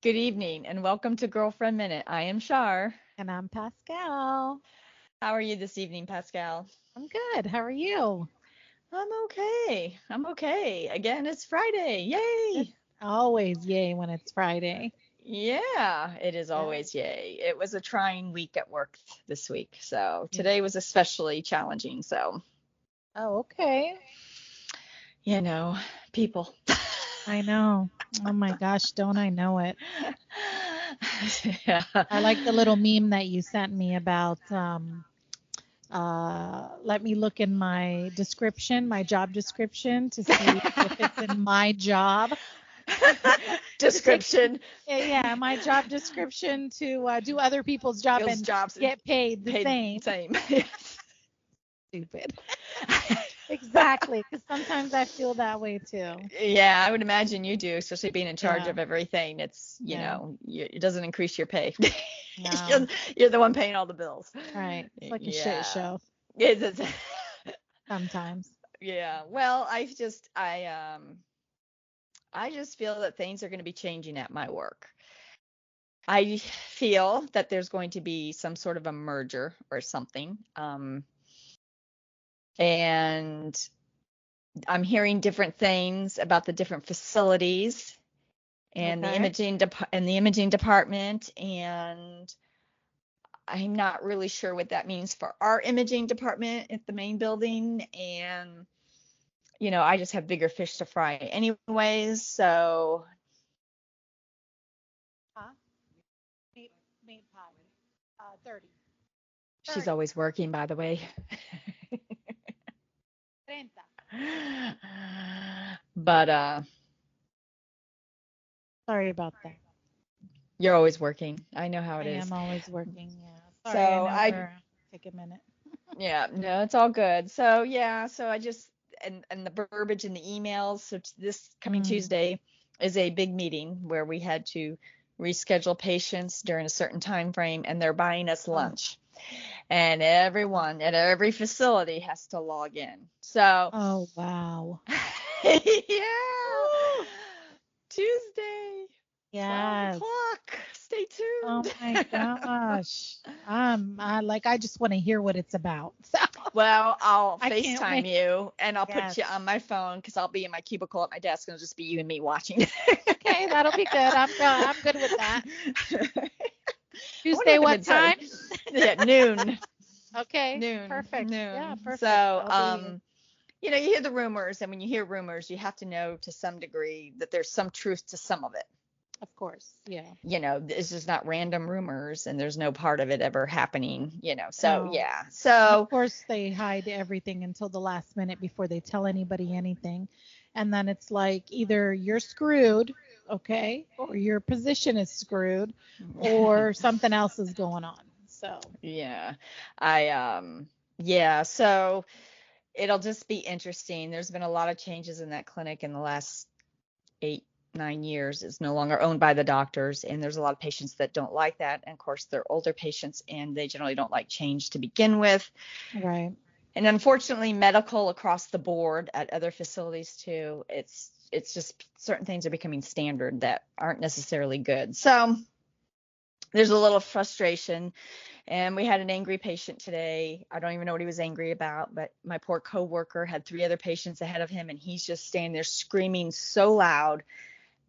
Good evening and welcome to Girlfriend Minute. I am Shar. And I'm Pascal. How are you this evening, Pascal? I'm good. How are you? I'm okay. I'm okay. Again, it's Friday. Yay! It's always yay when it's Friday. Yeah, it is always yay. It was a trying week at work this week. So today was especially challenging. So, Oh, okay. you know, people. I know. Oh my gosh, don't I know it? yeah. I like the little meme that you sent me about um uh let me look in my description, my job description to see if it's in my job. description. Yeah, yeah, my job description to uh, do other people's job and jobs get paid the paid same. Same. Stupid. Exactly, because sometimes I feel that way too. Yeah, I would imagine you do, especially being in charge Yeah. of everything. It's, you Yeah. know, you, it doesn't increase your pay. No. you're, you're the one paying all the bills. Right. It's like a Yeah. shit show It's, it's, sometimes. yeah. Well, I just, I, um, I just feel that things are going to be changing at my work. I feel that there's going to be some sort of a merger or something. Um, and I'm hearing different things about the different facilities and the imaging dep- and the imaging department and I'm not really sure what that means for our imaging department at the main building and you know, I just have bigger fish to fry anyways, so Huh? Meat, meat pie. Uh, 30. she's always working by the way. 30. but uh Sorry about that. you're always working. I know how it is. I is. am always working. Yeah. Sorry, So, I I- take a minute. Yeah, no, it's all good. So yeah, so I just and and the verbiage in the emails. So this coming Mm. Tuesday is a big meeting where we had to reschedule patients during a certain time frame, and they're buying us Oh. lunch, and everyone at every facility has to log in. So Oh wow. yeah, Tuesday, Yes. o'clock. Stay tuned. Oh my gosh. Um, I like I just want to hear what it's about. So Well, I'll I FaceTime you and I'll put you on my phone because I'll be in my cubicle at my desk and it'll just be you and me watching. okay, that'll be good. I'm good. I'm good with that. Tuesday, wonder what time? uh, yeah, noon. Okay. Noon. Perfect. Noon. Yeah, perfect. So, um, you know, you hear the rumors, and when you hear rumors, you have to know to some degree that there's some truth to some of it. of course. Yeah. You know, this is not random rumors, and there's no part of it ever happening. You know, so No. yeah. So of course, they hide everything until the last minute before they tell anybody anything. And then it's like either you're screwed, okay, or your position is screwed, or something else is going on. So, Yeah. I um yeah, so it'll just be interesting. There's been a lot of changes in that clinic in the last 8 9 years. It's no longer owned by the doctors and there's a lot of patients that don't like that. And of course, they're older patients and they generally don't like change to begin with. right. And unfortunately, medical across the board at other facilities too. It's it's just certain things are becoming standard that aren't necessarily good. So there's a little frustration. And we had an angry patient today. I don't even know what he was angry about, but my poor coworker had three other patients ahead of him, and he's just standing there screaming so loud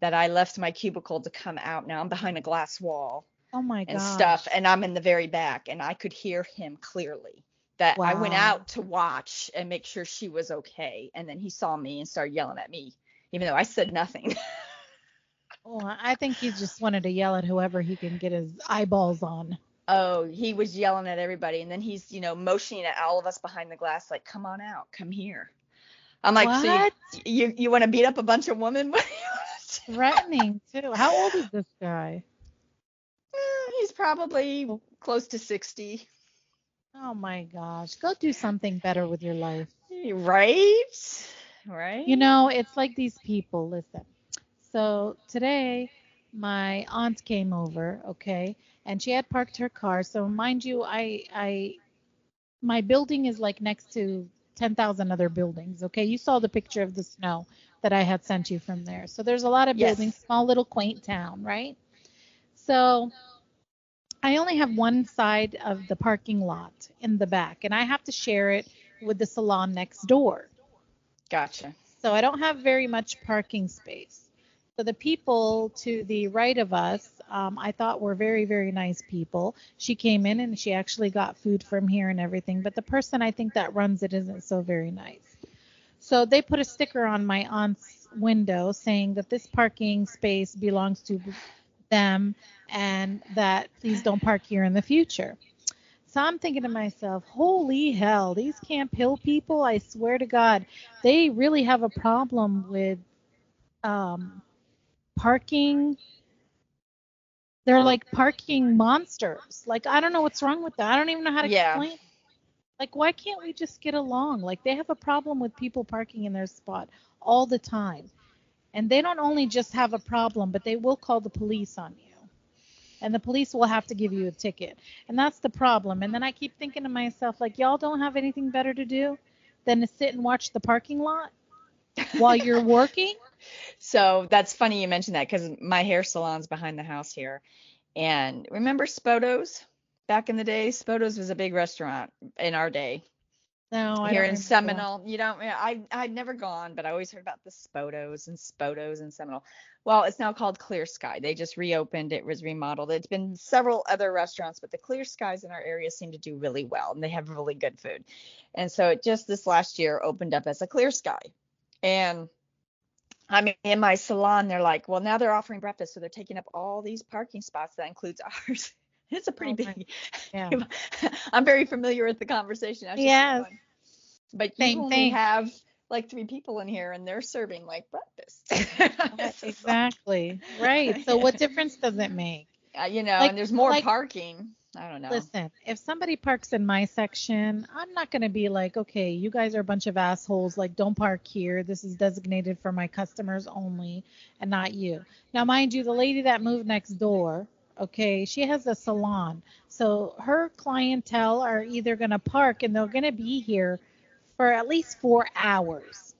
that I left my cubicle to come out. Now I'm behind a glass wall Oh my god. and stuff and i'm in the very back and i could hear him clearly that i went out to watch and make sure she was okay and then he saw me and started yelling at me even though i said nothing Well, I think he just wanted to yell at whoever he can get his eyeballs on. oh he was yelling at everybody and then he's you know motioning at all of us behind the glass like come on out come here i'm like so What? you you, you want to beat up a bunch of women What you wanna? Threatening too. How old is this guy? Eh, he's probably close to 60 Oh my gosh. Go do something better with your life. right right You know, it's like these people. Listen. So today, my aunt came over, okay, and she had parked her car. So mind you, I, I, my building is like next to 10,000 other buildings, okay. You saw the picture of the snow that I had sent you from there. So there's a lot of Yes. buildings, small little quaint town, right? So I only have one side of the parking lot in the back, and I have to share it with the salon next door. Gotcha. So I don't have very much parking space. So the people to the right of us, um, I thought were very, very nice people. She came in and she actually got food from here and everything, but the person I think that runs it isn't so very nice. So they put a sticker on my aunt's window saying that this parking space belongs to them and that please don't park here in the future. So I'm thinking to myself, holy hell, these Camp Hill people, I swear to God, they really have a problem with um, parking. They're like parking monsters. Like, I don't know what's wrong with that. I don't even know how to Yeah. explain. Like, why can't we just get along? Like, they have a problem with people parking in their spot all the time. And they don't only just have a problem, but they will call the police on you. And the police will have to give you a ticket. And that's the problem. And then I keep thinking to myself, like, y'all don't have anything better to do than to sit and watch the parking lot while you're working? So that's funny you mentioned that because my hair salon's behind the house here. And remember Spotos? Back in the day, Spotos was a big restaurant in our day No, I here in remember that. Seminole. You don't, I, I'd never gone, but I always heard about the Spotos and Spotos in Seminole. Well, it's now called Clear Sky. They just reopened. It was remodeled. It's been several other restaurants, but the Clear Skies in our area seem to do really well and they have really good food. And so it just this last year opened up as a Clear Sky. And I mean, in my salon, they're like, well, now they're offering breakfast, so they're taking up all these parking spots. That includes ours. It's a pretty Oh big. Yeah. I'm very familiar with the conversation. I was just Yes. going, But Same you only thing. have like three people in here, and they're serving like breakfast. Exactly. Right. So what difference does it make? uh, you know, Like- and there's more like- parking. I don't know. Listen, if somebody parks in my section, I'm not going to be like, okay, you guys are a bunch of assholes. Like, don't park here. This is designated for my customers only and not you. Now, mind you, the lady that moved next door, okay, she has a salon. So her clientele are either going to park and they're going to be here for at least four hours.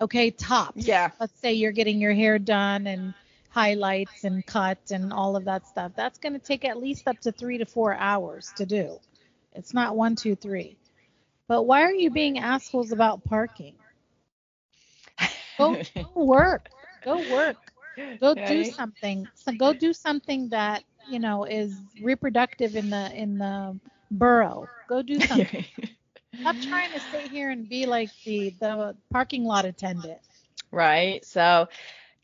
Okay, tops. Yeah. Let's say you're getting your hair done and highlights and cut and all of that stuff. That's going to take at least up to three to four hours to do. It's not one, two, three. But why are you being assholes about parking? Go, go work. Go work. Go do something. So go do something that you know is reproductive in the in the borough. Go do something. Stop trying to sit here and be like the the parking lot attendant. right? So,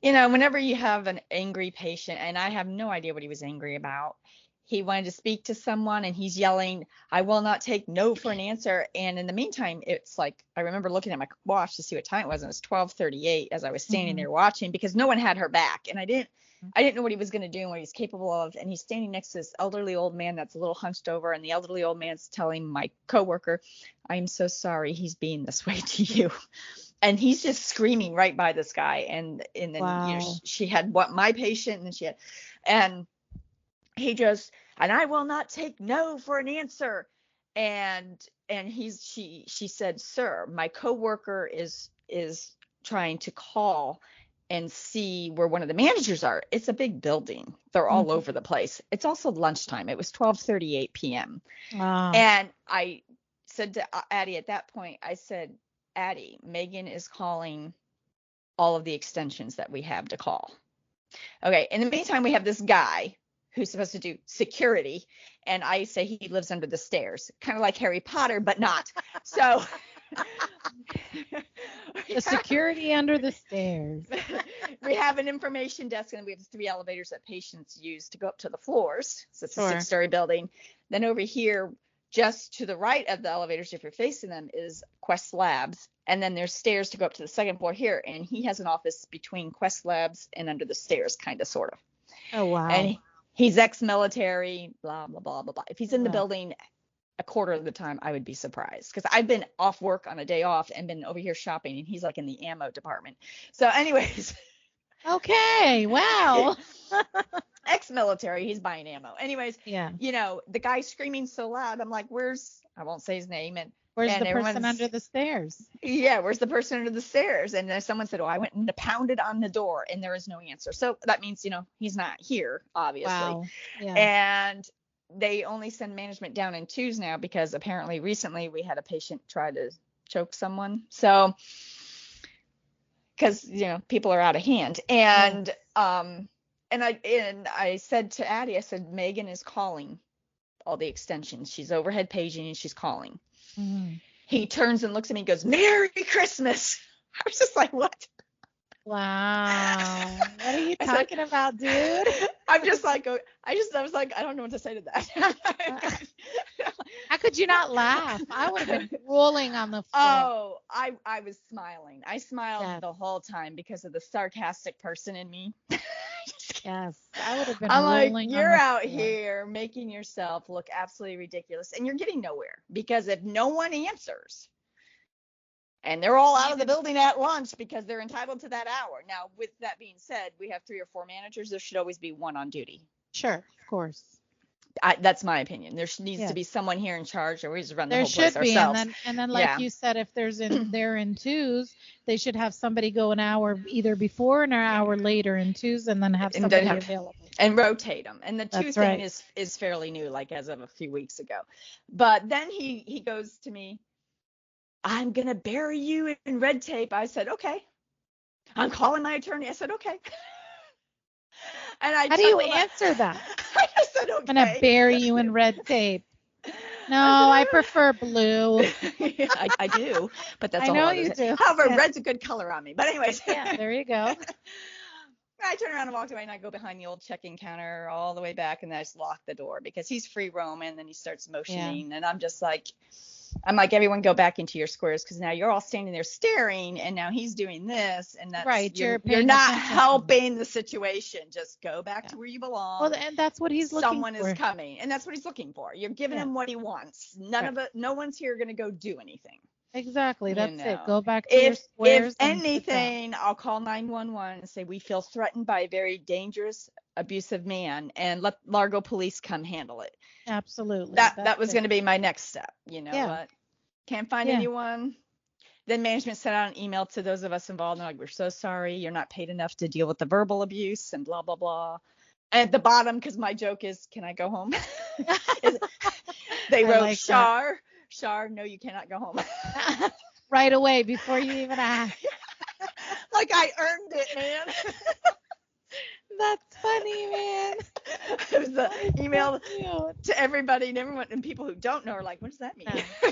you know, whenever you have an angry patient, and I have no idea what he was angry about, he wanted to speak to someone and he's yelling, I will not take no for an answer. And in the meantime, it's like I remember looking at my watch to see what time it was, and it was 12:38 as I was standing Mhm. there watching because no one had her back, and I didn't. I didn't know what he was going to do and what he's capable of. And he's standing next to this elderly old man that's a little hunched over. And the elderly old man's telling my coworker, I'm so sorry he's being this way to you. And he's just screaming right by this guy. And and then you know, Wow. she had what my patient and she had and he just and I will not take no for an answer. And and he's she she said, Sir, my coworker is is trying to call and see where one of the managers are. It's a big building. They're all Mhm. over the place. It's also lunchtime. It was 12:38 p.m. Wow. And I said to uh, Addie at that point, I said, Addie, Megan is calling all of the extensions that we have to call. Okay. In the meantime, we have this guy who's supposed to do security, and I say he lives under the stairs, kind of like Harry Potter, but not. So. the security under the stairs. we have an information desk and we have three elevators that patients use to go up to the floors. So it's Sure. a six story building. Then over here, just to the right of the elevators, if you're facing them, is Quest Labs. And then there's stairs to go up to the second floor here. And he has an office between Quest Labs and under the stairs, kind of, sort of. Oh wow. And he's ex military, blah, blah, blah, blah, blah. If he's in the building a quarter of the time, I would be surprised because I've been off work on a day off and been over here shopping, and he's like in the ammo department. So, anyways. okay. Wow. ex-military he's buying ammo anyways yeah. you know the guy screaming so loud i'm like where's i won't say his name and Where's and the person under the stairs? Yeah, where's the person under the stairs? And then someone said, Oh, I went and pounded on the door and there is no answer. So that means, you know, he's not here, obviously. Wow. Yeah. And they only send management down in twos now because apparently recently we had a patient try to choke someone. So, because you know people are out of hand, and um, and I and I said to Addie, I said Megan is calling all the extensions. She's overhead paging and she's calling. Mhm. He turns and looks at me and goes, "Merry Christmas." I was just like, "What?" Wow. What are you talking about, dude? I'm just like, I just I was like, I don't know what to say to that. How could you not laugh? I would have been rolling on the floor. Oh, I I was smiling. I smiled Yes. the whole time because of the sarcastic person in me. Yes. I would have been I'm like, you're out floor. here making yourself look absolutely ridiculous, and you're getting nowhere because if no one answers, and they're all out of the building at lunch because they're entitled to that hour. Now, with that being said, we have three or four managers. There should always be one on duty. Sure, of course. I, that's my opinion. There needs Yes. to be someone here in charge, or we just run the There whole place should be, ourselves. and then and then like Yeah. you said, if there's in they're in twos, they should have somebody go an hour either before and an hour later in twos, and then have And somebody have- available. and rotate them. And the two That's thing right. is is fairly new, like as of a few weeks ago. But then he he goes to me, I'm gonna bury you in red tape. I said, okay. I'm calling my attorney. I said, okay. and I How do you answer that? I just said, okay. I'm gonna bury you in red tape. No, I prefer blue. I, I do, but that's I a know you thing. do. However, Yeah. red's a good color on me. But anyways. Yeah, there you go. I turn around and walk away and I go behind the old check-in counter all the way back and then I just lock the door because he's free roaming and then he starts motioning and I'm just like I'm like everyone go back into your squares because now you're all standing there staring and now he's doing this and that's Right, you're, you're you're not attention. helping the situation just go back to where you belong Well, and that's what he's looking someone for. Someone is coming and that's what he's looking for you're giving Yeah. him what he wants none Right. of it no one's here going to go do anything Exactly. you That's it. Go back to your if squares. if and sit down. anything, I'll call 911 and say we feel threatened by a very dangerous, abusive man, and let Largo Police come handle it. Absolutely. That that was going to be my next step. You know Yeah. what? Can't find Yeah. anyone. Then management sent out an email to those of us involved. And like, we're so sorry, you're not paid enough to deal with the verbal abuse and blah blah blah. And at the bottom, because my joke is, can I go home? They I wrote, like that. Shar, Shar, no, you cannot go home. right away before you even ask. like I earned it, man. That's funny, man. it was the email to everybody and everyone and people who don't know are like, what does that mean?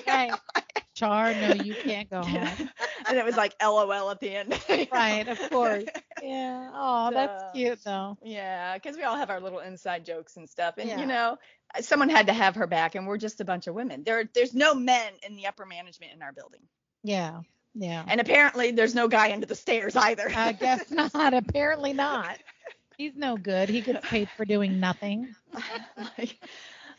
Right. Shar, no, you can't go home. and it was like LOL at the end. Right, of course. Yeah. Oh, that's cute though. Yeah, because we all have our little inside jokes and stuff, and Yeah. you know, uh, someone had to have her back, and we're just a bunch of women. There, there's no men in the upper management in our building, Yeah. Yeah. and apparently there's no guy under the stairs either. I guess not. Apparently not. He's no good. He gets paid for doing nothing. like,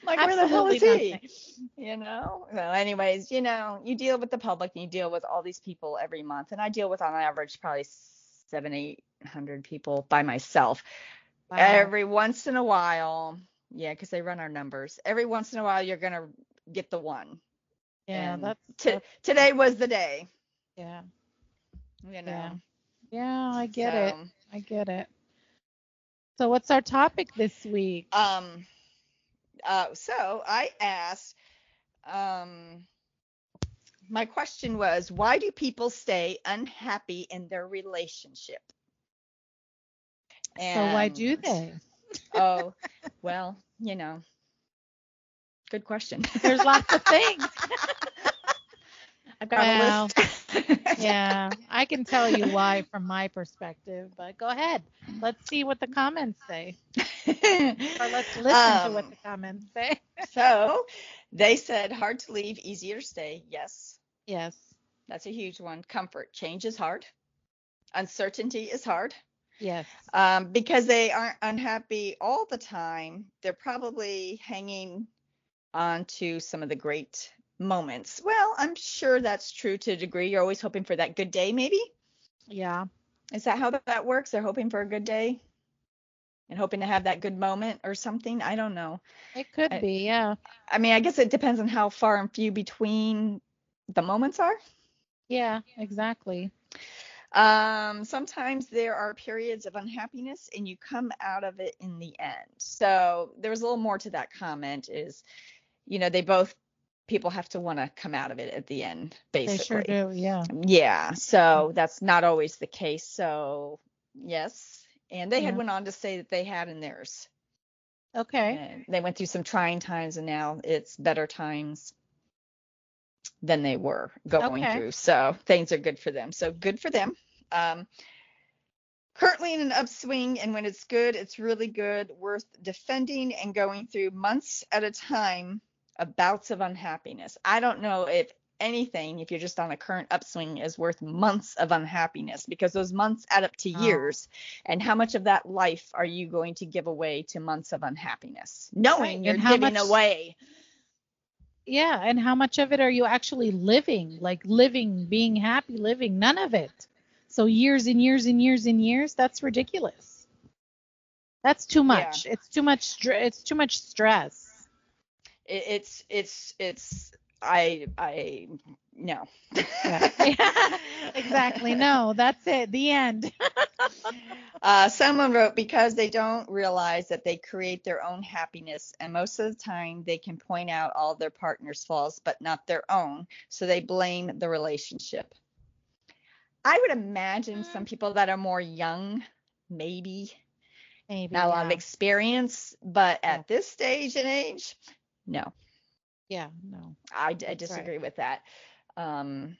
like where the hell is he? nothing. You know. Well, anyways, you know, you deal with the public and you deal with all these people every month, and I deal with on average probably seven, eight hundred people by myself. Wow. Every once in a while, yeah, because they run our numbers. Every once in a while, you're gonna get the one. yeah, and that's, T- that's today was the day. yeah. You know. Yeah. Yeah, I get it. I get it. So what's our topic this week? Um. Uh. So I asked. Um. My question was, why do people stay unhappy in their relationship? so why do they? Oh, well, you know. Good question. There's lots of things. I've got Well, a list. Yeah, I can tell you why from my perspective, but go ahead. Let's see what the comments say. Or let's listen to what Um, the comments say. so they said hard to leave, easier to stay. Yes, Yes. that's a huge one. Comfort, change is hard. Uncertainty is hard. Yes. Um, because they aren't unhappy all the time. They're probably hanging on to some of the great moments. Well, I'm sure that's true to a degree. You're always hoping for that good day, maybe. Yeah. Is that how that- works? They're hoping for a good day and hoping to have that good moment or something. I don't know. It could I- be. Yeah. I mean, I guess it depends on how far and few between the moments are. Yeah, exactly. Um, sometimes there are periods of unhappiness and you come out of it in the end. So there was a little more to that comment is, you know, they both people have to want to come out of it at the end, basically. They sure do, yeah. Yeah. So that's not always the case. So yes. And they had went on to say that they had in theirs. Okay. And they went through some trying times and now it's better times than they were going Okay. through. So things are good for them. So good for them. Um, currently in an upswing, and when it's good, it's really good, worth defending and going through months at a time of bouts of unhappiness. I don't know if anything, if you're just on a current upswing, is worth months of unhappiness because those months add up to Oh. years. And how much of that life are you going to give away to months of unhappiness? Knowing Right, you're and how giving much- away. Yeah, and how much of it are you actually living? Like living, being happy, living, none of it. So years and years and years and years, that's ridiculous. That's too much. It's too much it's too much stress. It, it's it's it's I I no. Yeah. exactly. No, that's it. The end. Uh, someone wrote because they don't realize that they create their own happiness, and most of the time they can point out all their partner's faults, but not their own. So they blame the relationship. I would imagine some people that are more young, maybe Maybe. not a lot of experience, but Yeah. at this stage and age, no, yeah, no. I, I That's right. disagree with that. Um,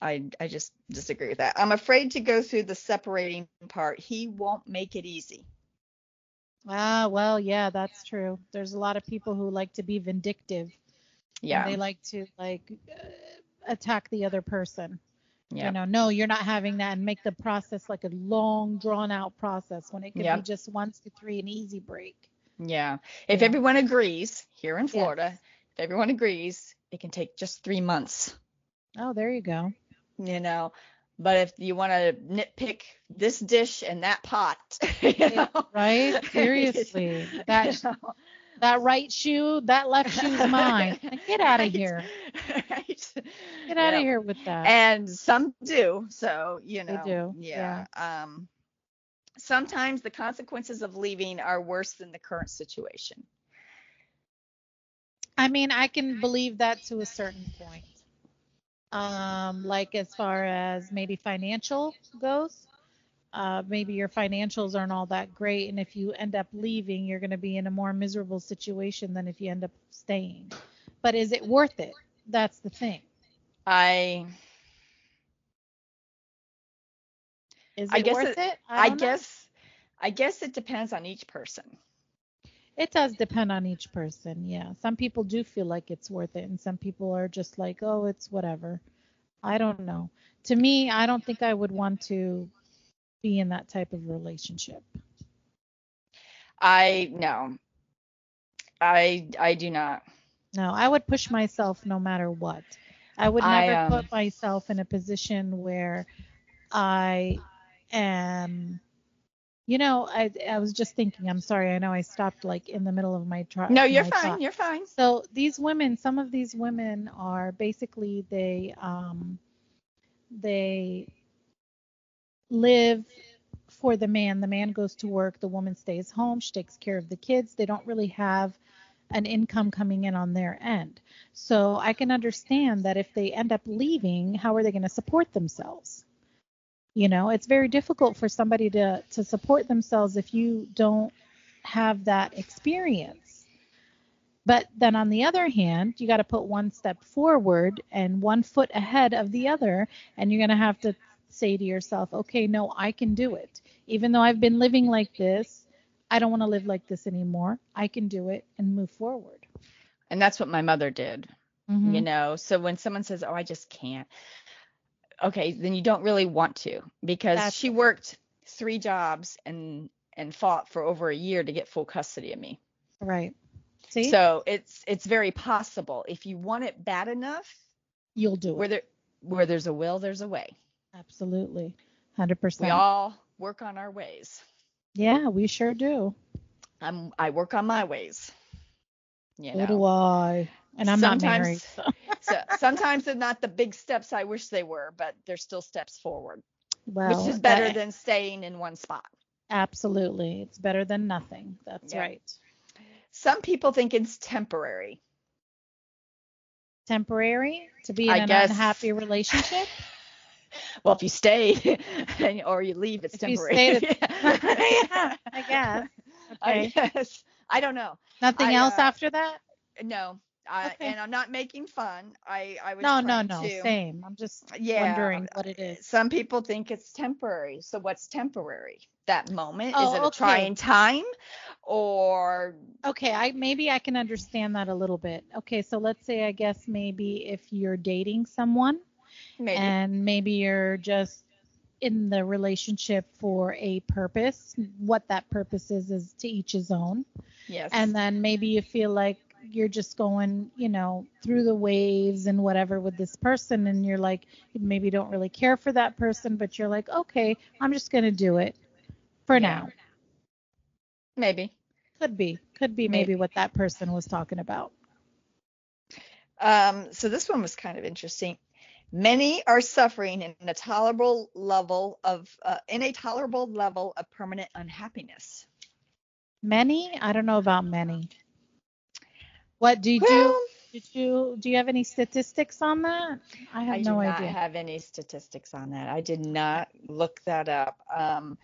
I I just disagree with that. I'm afraid to go through the separating part. He won't make it easy. Ah, well, yeah, that's true. There's a lot of people who like to be vindictive. Yeah. They like to like uh, attack the other person. yeah. You know, no, you're not having that and make the process like a long drawn out process when it could Yep. be just once to three an easy break. Yeah. If Yeah. everyone agrees here in Florida, Yes. if everyone agrees, it can take just three months, Oh, there you go. you know. But if you want to nitpick this dish and that pot, you Yeah, know, right? Seriously. That you know, that right shoe, that left shoe's mine. Get out of right, here. Right. Get out Yeah. of here with that. And some do. So, you They know. do, Yeah. Um sometimes the consequences of leaving are worse than the current situation. I mean, I can believe that to a certain point. Um, like as far as maybe financial goes, uh, maybe your financials aren't all that great, and if you end up leaving, you're going to be in a more miserable situation than if you end up staying. But is it worth it? That's the thing. I Is I it guess worth it- it? I, don't guess I guess it depends on each person. It does depend on each person, yeah. Some people do feel like it's worth it, and some people are just like, oh, it's whatever. I don't know. To me, I don't think I would want to be in that type of relationship. I no. I I do not. No, I would push myself no matter what. I would I, never um, put myself in a position where I am. You know, I I was just thinking. I'm sorry. I know I stopped like in the middle of my try. No, you're fine. thought. You're fine. So these women, some of these women are basically they um they live for the man. The man goes to work, the woman stays home, she takes care of the kids. They don't really have an income coming in on their end. So I can understand that if they end up leaving, how are they going to support themselves? You know, it's very difficult for somebody to to support themselves if you don't have that experience. But then on the other hand, you got to put one step forward and one foot ahead of the other, and you're going to have to say to yourself, okay, no, I can do it. Even though I've been living like this, I don't want to live like this anymore. I can do it and move forward. And that's what my mother did. Mhm. You know, so when someone says, "Oh, I just can't," okay, then you don't really want to because That's she worked three jobs and and fought for over a year to get full custody of me. Right. See, So it's it's very possible if you want it bad enough, you'll do it. where it. there where there's a will, there's a way. Absolutely. 100%. We all work on our ways. yeah, we sure do. I'm I work on my ways. You So do I. And I'm not married. So. So sometimes they're not the big steps I wish they were, but they're still steps forward, Well, which is better that- than staying in one spot. absolutely. It's better than nothing. That's Yeah. right. Some people think it's temporary. Temporary to be in I an guess- unhappy relationship. Well, if you stay or you leave, it's If you temporary. stay Yeah, I guess. Okay. I guess. I don't know. Nothing I, else uh, after that? No. I, Okay. And I'm not making fun. I, I was No, no, no. to- Same. I'm just Yeah. wondering what it is. Some people think it's temporary. So what's temporary? That moment? Oh, Is it a oh, trying time? Or Okay, I maybe I can understand that a little bit. Okay, so let's say I guess maybe if you're dating someone maybe and maybe you're just in the relationship for a purpose, what that purpose is is to each his own. yes. And then maybe you feel like you're just going, you know, through the waves and whatever with this person and you're like you maybe don't really care for that person, but you're like, "Okay, I'm just going to do it for Yeah. now." maybe. Could be. Could be Maybe. maybe what that person was talking about. Um, so this one was kind of interesting. Many are suffering in a tolerable level of uh, in a tolerable level of permanent unhappiness. Many? I don't know about many. What did Well, you did you do you have any statistics on that? I have I no idea. I do not have any statistics on that. I did not look that up. Um,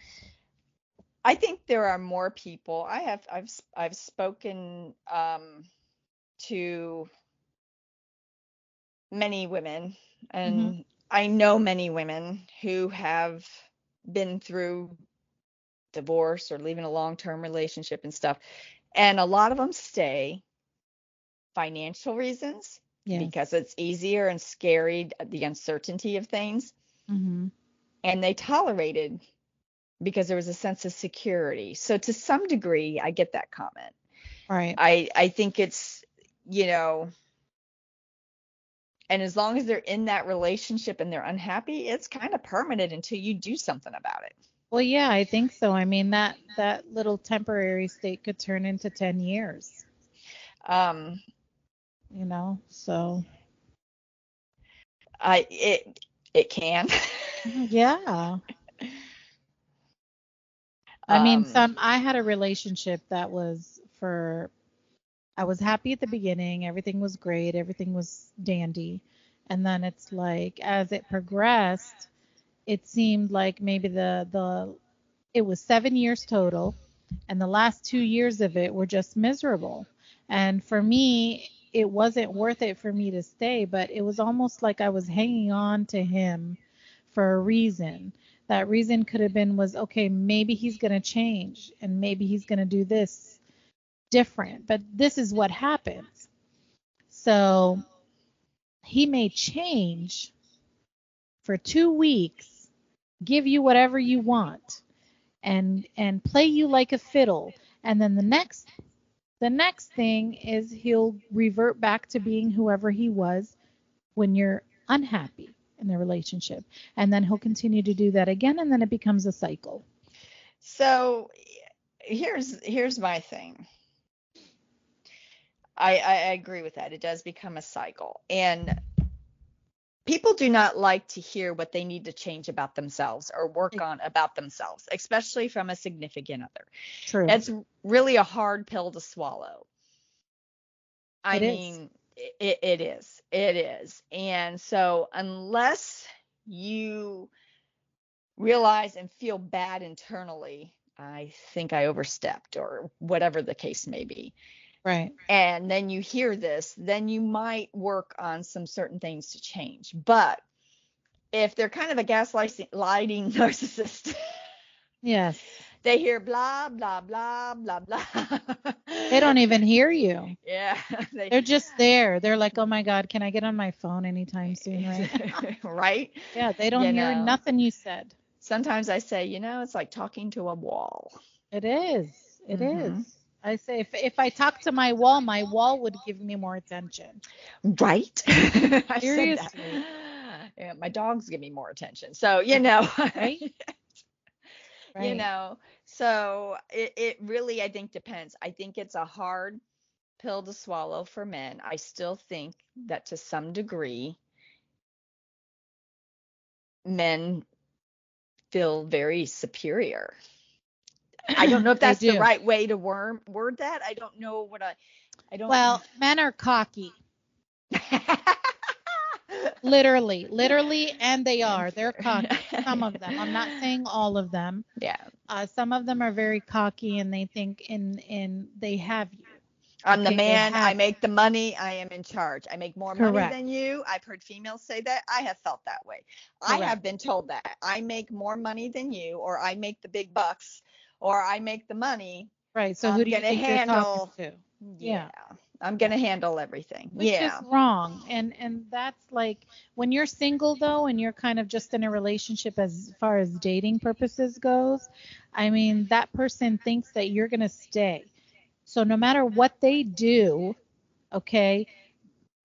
I think there are more people. I have I've I've spoken um, to many women, and I know many women who have been through divorce or leaving a long-term relationship and stuff, and a lot of them stay financial reasons Yes. because it's easier and scary the uncertainty of things hmm and they tolerated because there was a sense of security so to some degree i get that comment Right. i i think it's you know and as long as they're in that relationship and they're unhappy it's kind of permanent until you do something about it Well, yeah, I think so. I mean that that little temporary state could turn into 10 years, um you know. So, i it it can yeah. I mean, Um, some I had a relationship that was for I was happy at the beginning, everything was great, everything was dandy. And then it's like as it progressed, it seemed like maybe the the it was 7 years total and the last 2 years of it were just miserable. And for me, it wasn't worth it for me to stay, but it was almost like I was hanging on to him for a reason. That reason could have been was okay maybe he's going to change and maybe he's going to do this different but this is what happens. So he may change for 2 weeks give you whatever you want and and play you like a fiddle and then the next the next thing is he'll revert back to being whoever he was when you're unhappy in the relationship and then he'll continue to do that again and then it becomes a cycle So here's here's my thing. I, I agree with that. It does become a cycle, and people do not like to hear what they need to change about themselves or work on about themselves, especially from a significant other. true It's really a hard pill to swallow. I It is. mean, it, it is. It is. And so, unless you realize and feel bad internally, I think I overstepped or whatever the case may be. Right And then you hear this, then you might work on some certain things to change. But if they're kind of a gaslighting narcissist, yes they hear blah blah blah blah blah. they don't even hear you Yeah. They, they're just there they're like oh my god can i get on my phone anytime soon right right. yeah they don't You hear know. nothing you said Sometimes I say, you know, it's like talking to a wall. it is It mm-hmm. is. I say if, if i talk to my wall my wall would give me more attention Right? I said that. Seriously. Yeah, my dogs give me more attention. So, you know, Right? you know, so it, it really, I think, depends. I think it's a hard pill to swallow for men. I still think that to some degree, men feel very superior. I don't know if that's the right way to word word that. I don't know what I. I don't. Well, men are cocky. Literally, literally, and they are. They're cocky. Some of them. I'm not saying all of them. yeah. Uh, some of them are very cocky and they think in in they have you. I'm the Okay, they man. I make the money. I am in charge. I make more money than you. I've heard females say that. I have felt that way. I have been told that. I make more money than you, or I make the big bucks, or I make the money. Right. So I'm who do you gonna think you're talking to? Yeah. Yeah. I'm going to handle everything. Which yeah. is wrong. And and that's like when you're single though and you're kind of just in a relationship as far as dating purposes goes, I mean that person thinks that you're gonna stay. So no matter what they do, okay,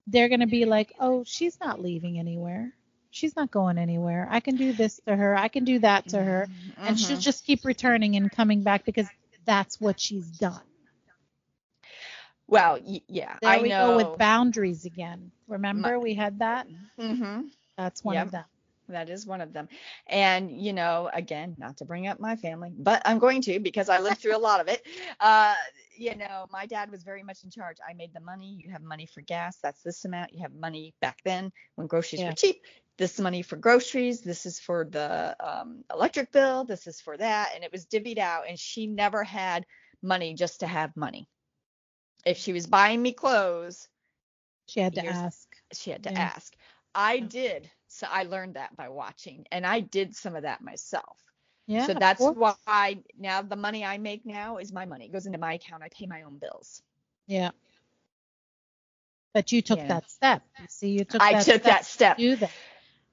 they're gonna be like, Oh, she's not leaving anywhere. She's not going anywhere. I can do this to her. I can do that to her. And she'll Mhm. just keep returning and coming back because that's what she's done. Well, y- yeah. There I we know. go with boundaries again. Remember we had that? Mm-hmm. That's one Yep. of them. That is one of them. And, you know, again, not to bring up my family, but I'm going to because I lived through a lot of it. Uh, you know, my dad was very much in charge. I made the money. You have money for gas. That's this amount. You have money back then when groceries Yeah. were cheap. This money for groceries. This is for the um, electric bill. This is for that. And it was divvied out. And she never had money just to have money. If she was buying me clothes, She had to ask. she had to Yeah. ask. I Yeah. did. So I learned that by watching and I did some of that myself. Yeah. so that's why now the money I make now is my money. It goes into my account. I pay my own bills. Yeah. But you took Yeah. that step. You see, you took I that took step that step. do that.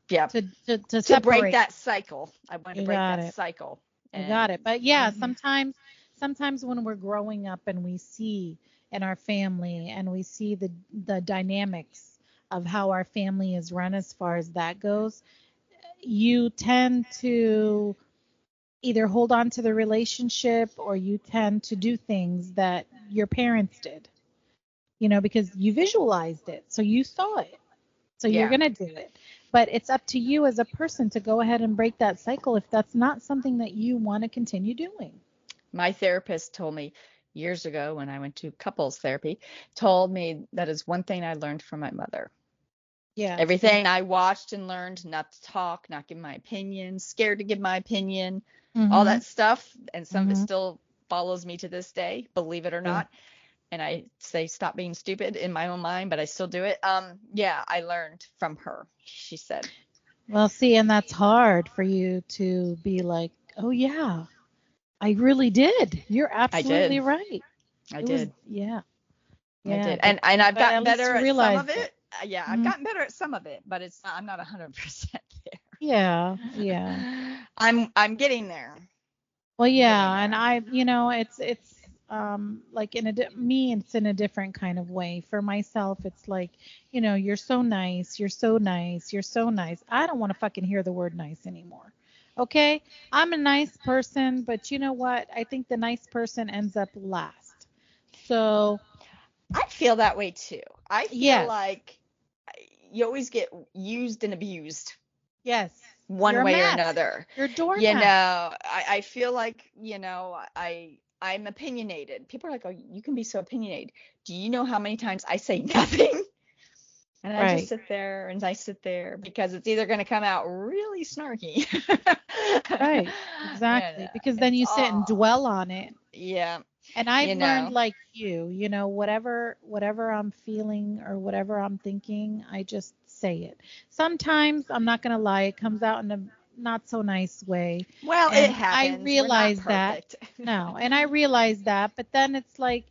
Yeah. To to to, To break that cycle. I want to break that it. cycle. You got it. But yeah, Mhm. sometimes sometimes when we're growing up and we see in our family and we see the the dynamics of how our family is run as far as that goes, you tend to either hold on to the relationship or you tend to do things that your parents did. You know, because you visualized it. So you saw it. So you're going to do it. But it's up to you as a person to go ahead and break that cycle if that's not something that you want to continue doing. My therapist told me years ago when I went to couples therapy, told me that is one thing I learned from my mother. Yeah. Everything I watched and learned not to talk, not give my opinion, scared to give my opinion, all that stuff. And some of it Mhm. still follows me to this day, believe it or not. And I say stop being stupid in my own mind, but I still do it. Um, yeah, I learned from her. She said, Well, see, and that's hard for you to be like, oh, yeah, I really did. You're absolutely right. I It did. was- yeah. I did. And and I've gotten better at some of it. it. Uh, Yeah, I've Mhm. gotten better at some of it, but it's not, I'm not 100% there. Yeah. Yeah. I'm I'm getting there. Well, yeah, and. I, you know, it's it's um like in a di- me, it's in a different kind of way. For myself, it's like, you know, you're so nice, you're so nice, you're so nice. I don't want to fucking hear the word nice anymore. Okay, I'm a nice person, but you know what? I think the nice person ends up last. So I feel that way too. I feel Yes. like you always get used and abused yes, one You're way or another. you're doormat. You know, I, I feel like, you know, I I'm opinionated. People are like, "Oh, you can be so opinionated." Do you know how many times I say nothing? And I Right. just sit there and I sit there because it's either going to come out really snarky. Right, Exactly, know, because then you sit and dwell on it. Yeah. And I've you learned like you, you know, whatever whatever I'm feeling or whatever I'm thinking, I just say it. Sometimes I'm not gonna lie, it comes out in a not so nice way. Well, And it I happens. Not realize that. No, and I realize that, but then it's like,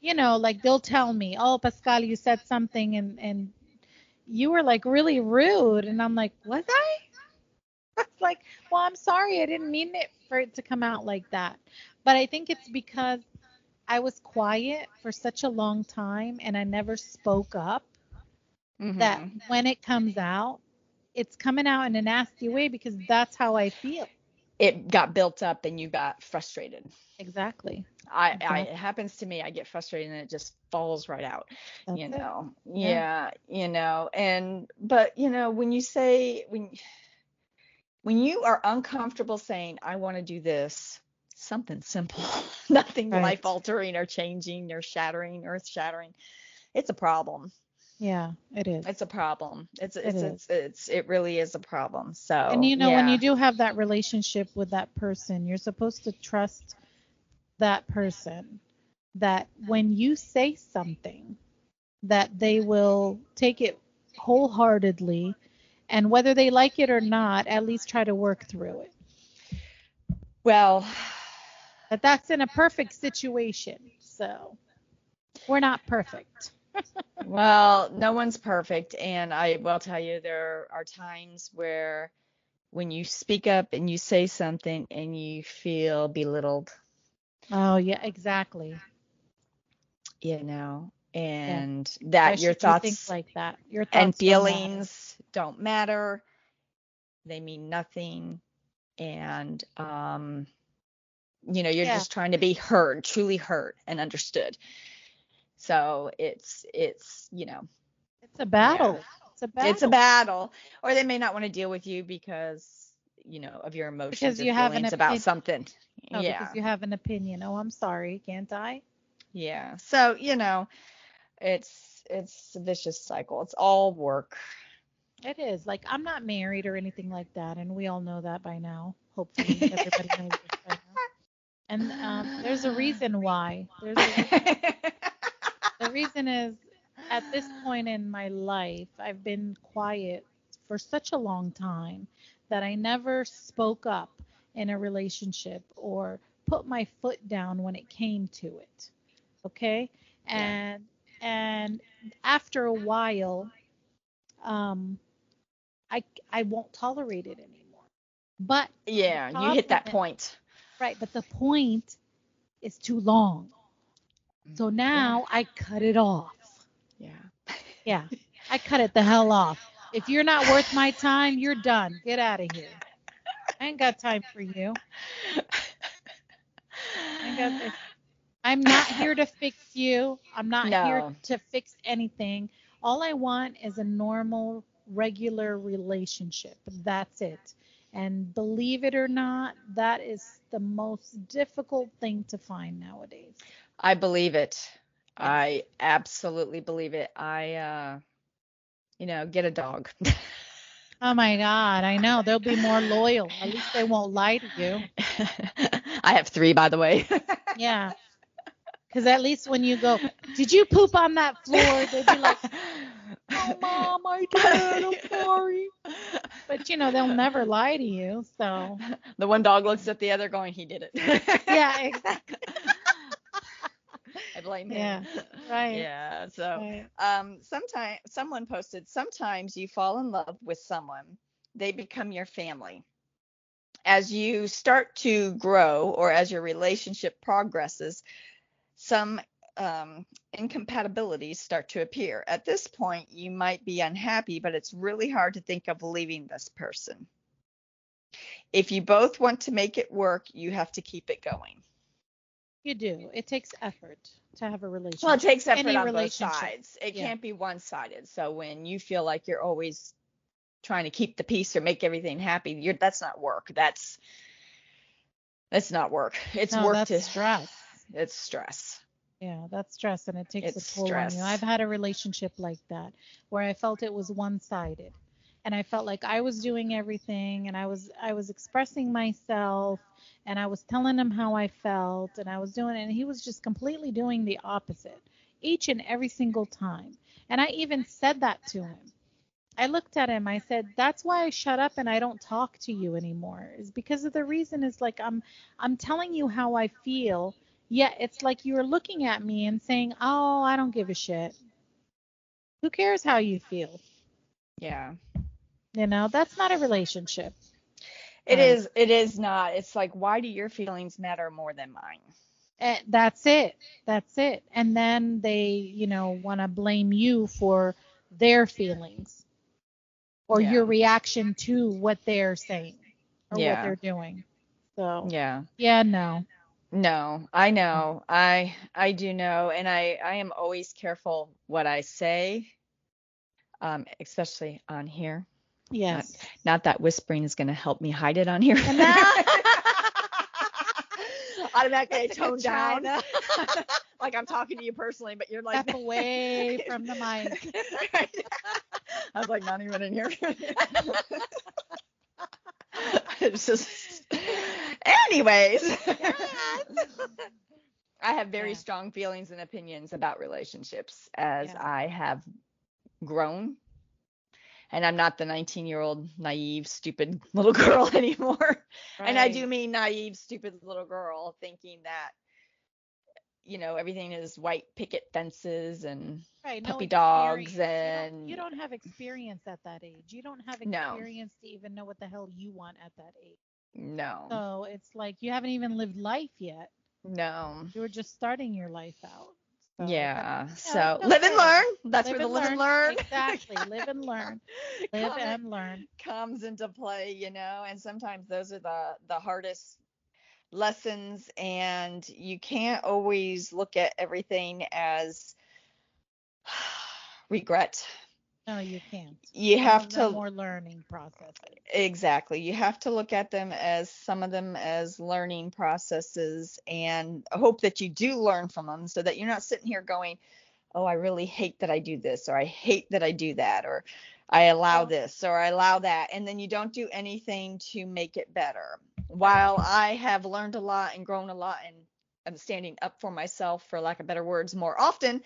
you know, like they'll tell me, "Oh, Pascal, you said something and and you were like really rude." And I'm like, "Was I?" It's like, "Well, I'm sorry. I didn't mean it for it to come out like that." But I think it's because I was quiet for such a long time and I never spoke up that Mhm. when it comes out, it's coming out in a nasty way because that's how I feel. it got built up and you got frustrated. Exactly. I. I it happens to me. I get frustrated and it just falls right out. That's you know. Yeah. Yeah, you know. And but you know, when you say when when you are uncomfortable saying I want to do this, something simple, nothing Right. life altering or changing or shattering, earth shattering, it's a problem. Yeah, it is. It's a problem. It's it's is. it's, it's it really is a problem. So and you know, when you do have that relationship with that person, you're supposed to trust that person that when you say something, that they will take it wholeheartedly and whether they like it or not, at least try to work through it. well, But that's in a perfect situation. So we're not perfect. Well, no one's perfect, and I will tell you there are times where when you speak up and you say something and you feel belittled, Oh yeah, exactly. you know, and Why that your thoughts like that. Your thoughts and don't matter. feelings don't matter. They mean nothing. And um you know, you're Yeah. just trying to be heard, truly heard and understood. So it's it's, you know, It's a battle. It's a battle. It's a battle. Or they may not want to deal with you because, you know, of your emotions Because you have an feelings about something. No, yeah. because you have an opinion. Oh, I'm sorry, can't I? Yeah. So, you know, it's it's a vicious cycle. It's all work. It is. Like I'm not married or anything like that, and we all know that by now. Hopefully, everybody knows this by now. And um, there's a reason why. There's a, the reason is at this point in my life, I've been quiet for such a long time that I never spoke up in a relationship or put my foot down when it came to it. Okay? Yeah. And and after a while um I I won't tolerate it anymore. But yeah, you hit that point. right, but the point is too long. So mm. now I cut it off. Yeah. Yeah, I cut it the hell off. If you're not worth my time, you're done. Get out of here. I ain't got time for you. I ain't got this. I'm not here to fix you. I'm not here to fix anything. All I want is a normal, regular relationship. That's it. And believe it or not, that is the most difficult thing to find nowadays. I believe it. I absolutely believe it. I uh you know, get a dog. Oh my God, I know. They'll be more loyal. At least they won't lie to you. I have 3 by the way. Yeah. Because at least when you go, did you poop on that floor? They'd be like, oh, mom, I did. I'm sorry. But you know, they'll never lie to you. So, the one dog looks at the other going, he did it. yeah, exactly. Blame Yeah, right. Yeah. So Right. um sometime someone posted sometimes you fall in love with someone, they become your family. As you start to grow or as your relationship progresses, some um, incompatibilities start to appear. At this point, you might be unhappy, but it's really hard to think of leaving this person. If you both want to make it work, you have to keep it going. You do. It takes effort to have a relationship. Well, it takes effort Any on both sides. It Yeah. can't be one sided. So when you feel like you're always trying to keep the peace or make everything happy, you're that's not work. That's that's not work. It's no, work to stress. it's stress. Yeah, that's stress and it takes It's a toll on stress. you. I've had a relationship like that where I felt it was one-sided. And I felt like I was doing everything and I was I was expressing myself and I was telling him how I felt and I was doing it and he was just completely doing the opposite each and every single time. And I even said that to him. I looked at him. I said, "That's why I shut up and I don't talk to you anymore. Is because of the reason is like I'm I'm telling you how I feel yet it's like you're looking at me and saying, "Oh, I don't give a shit." Who cares how you feel? Yeah. You know, that's not a relationship. It Right. is it is not. It's like why do your feelings matter more than mine? Eh, that's it. That's it. And then they, you know, want to blame you for their feelings or Yeah. your reaction to what they're saying or what they're doing. So, Yeah. yeah, no. No, I know. I I do know, and I I am always careful what I say, um, especially on here. Yes. Not, not that whispering is going to help me hide it on here. Automatically tone down, like I'm talking to you personally, but you're like Step away from the mic. Right. I was like, not even in here. it's just, anyways. I have very Yeah. strong feelings and opinions about relationships as Yeah. I have grown. And I'm not the 19 year old naive, stupid little girl anymore. And I do mean naive, stupid little girl thinking that, you know, everything is white picket fences and Right, no puppy dogs and you don't, you don't have experience at that age. You don't have No. experience to even know what the hell you want at that age. no, So it's like you haven't even lived life yet. no. You were just starting your life out. So Yeah. that's- So live and learn. That's Live where the live and learn Exactly. Live and learn. Live come- and learn. comes into play, you know, and sometimes those are the the hardest lessons and you can't always look at everything as regret. No, you can't. You have to more learning processes. Exactly. You have to look at them as some of them as learning processes and hope that you do learn from them so that you're not sitting here going, oh, I really hate that I do this, or I hate that I do that, or I allow this, or I allow that. And then you don't do anything to make it better. While I have learned a lot and grown a lot and I'm standing up for myself, for lack of better words, more often.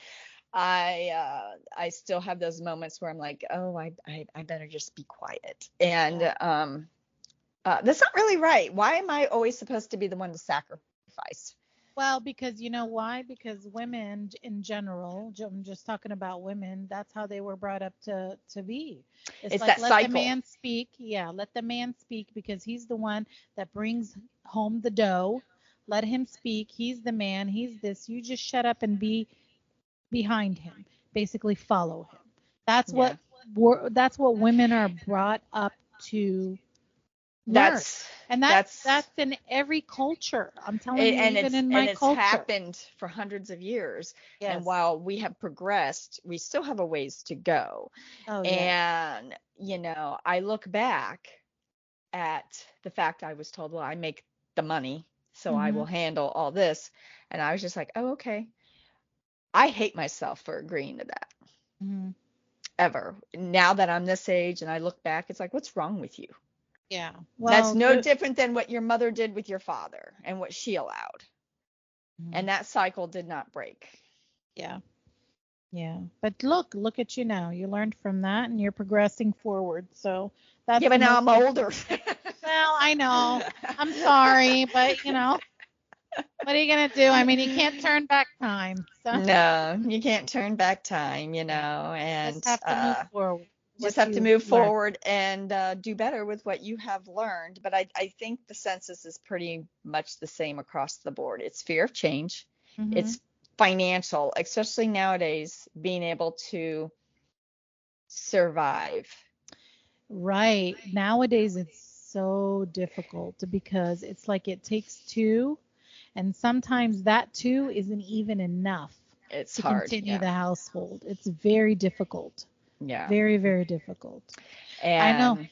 I uh, I still have those moments where I'm like, oh, I I, I better just be quiet, and Yeah. um, uh, that's not really right. Why am I always supposed to be the one to sacrifice? Well, because you know why? Because women in general, I'm just talking about women, that's how they were brought up to to be. It's like that let cycle. the man speak. Yeah, let the man speak because he's the one that brings home the dough. Let him speak. He's the man. He's this. You just shut up and be behind him. Basically follow him. That's what wor- that's what women are brought up to learn. That's and that's that's- that's in every culture. I'm telling you, and even in my and it's culture. happened for hundreds of years. Yes. And while we have progressed, we still have a ways to go. oh, yeah. And, you know, I look back at the fact I was told, well, I make the money, so I Mm-hmm. will handle all this. And I was just like, oh, okay. I hate myself for agreeing to that Mhm. ever. Now that I'm this age and I look back, it's like, what's wrong with you? Yeah. That's no the- different than what your mother did with your father and what she allowed. Mhm. And that cycle did not break. yeah. Yeah. But look, look at you now. You learned from that and you're progressing forward. So that's yeah, but now I'm older. Well, I know. I'm sorry, but you know, what are you gonna do? I mean, you can't turn back time. So no, you can't turn back time, you know, and just have to uh, move forward. just have to move learned. forward and uh, do better with what you have learned. But I, I think the census is pretty much the same across the board. It's fear of change. Mhm. It's financial, especially nowadays, being able to survive. Right. Nowadays it's so difficult because it's like it takes two and sometimes that too isn't even enough It's to hard. continue yeah. the household. It's very difficult. yeah. Very, very difficult. And know.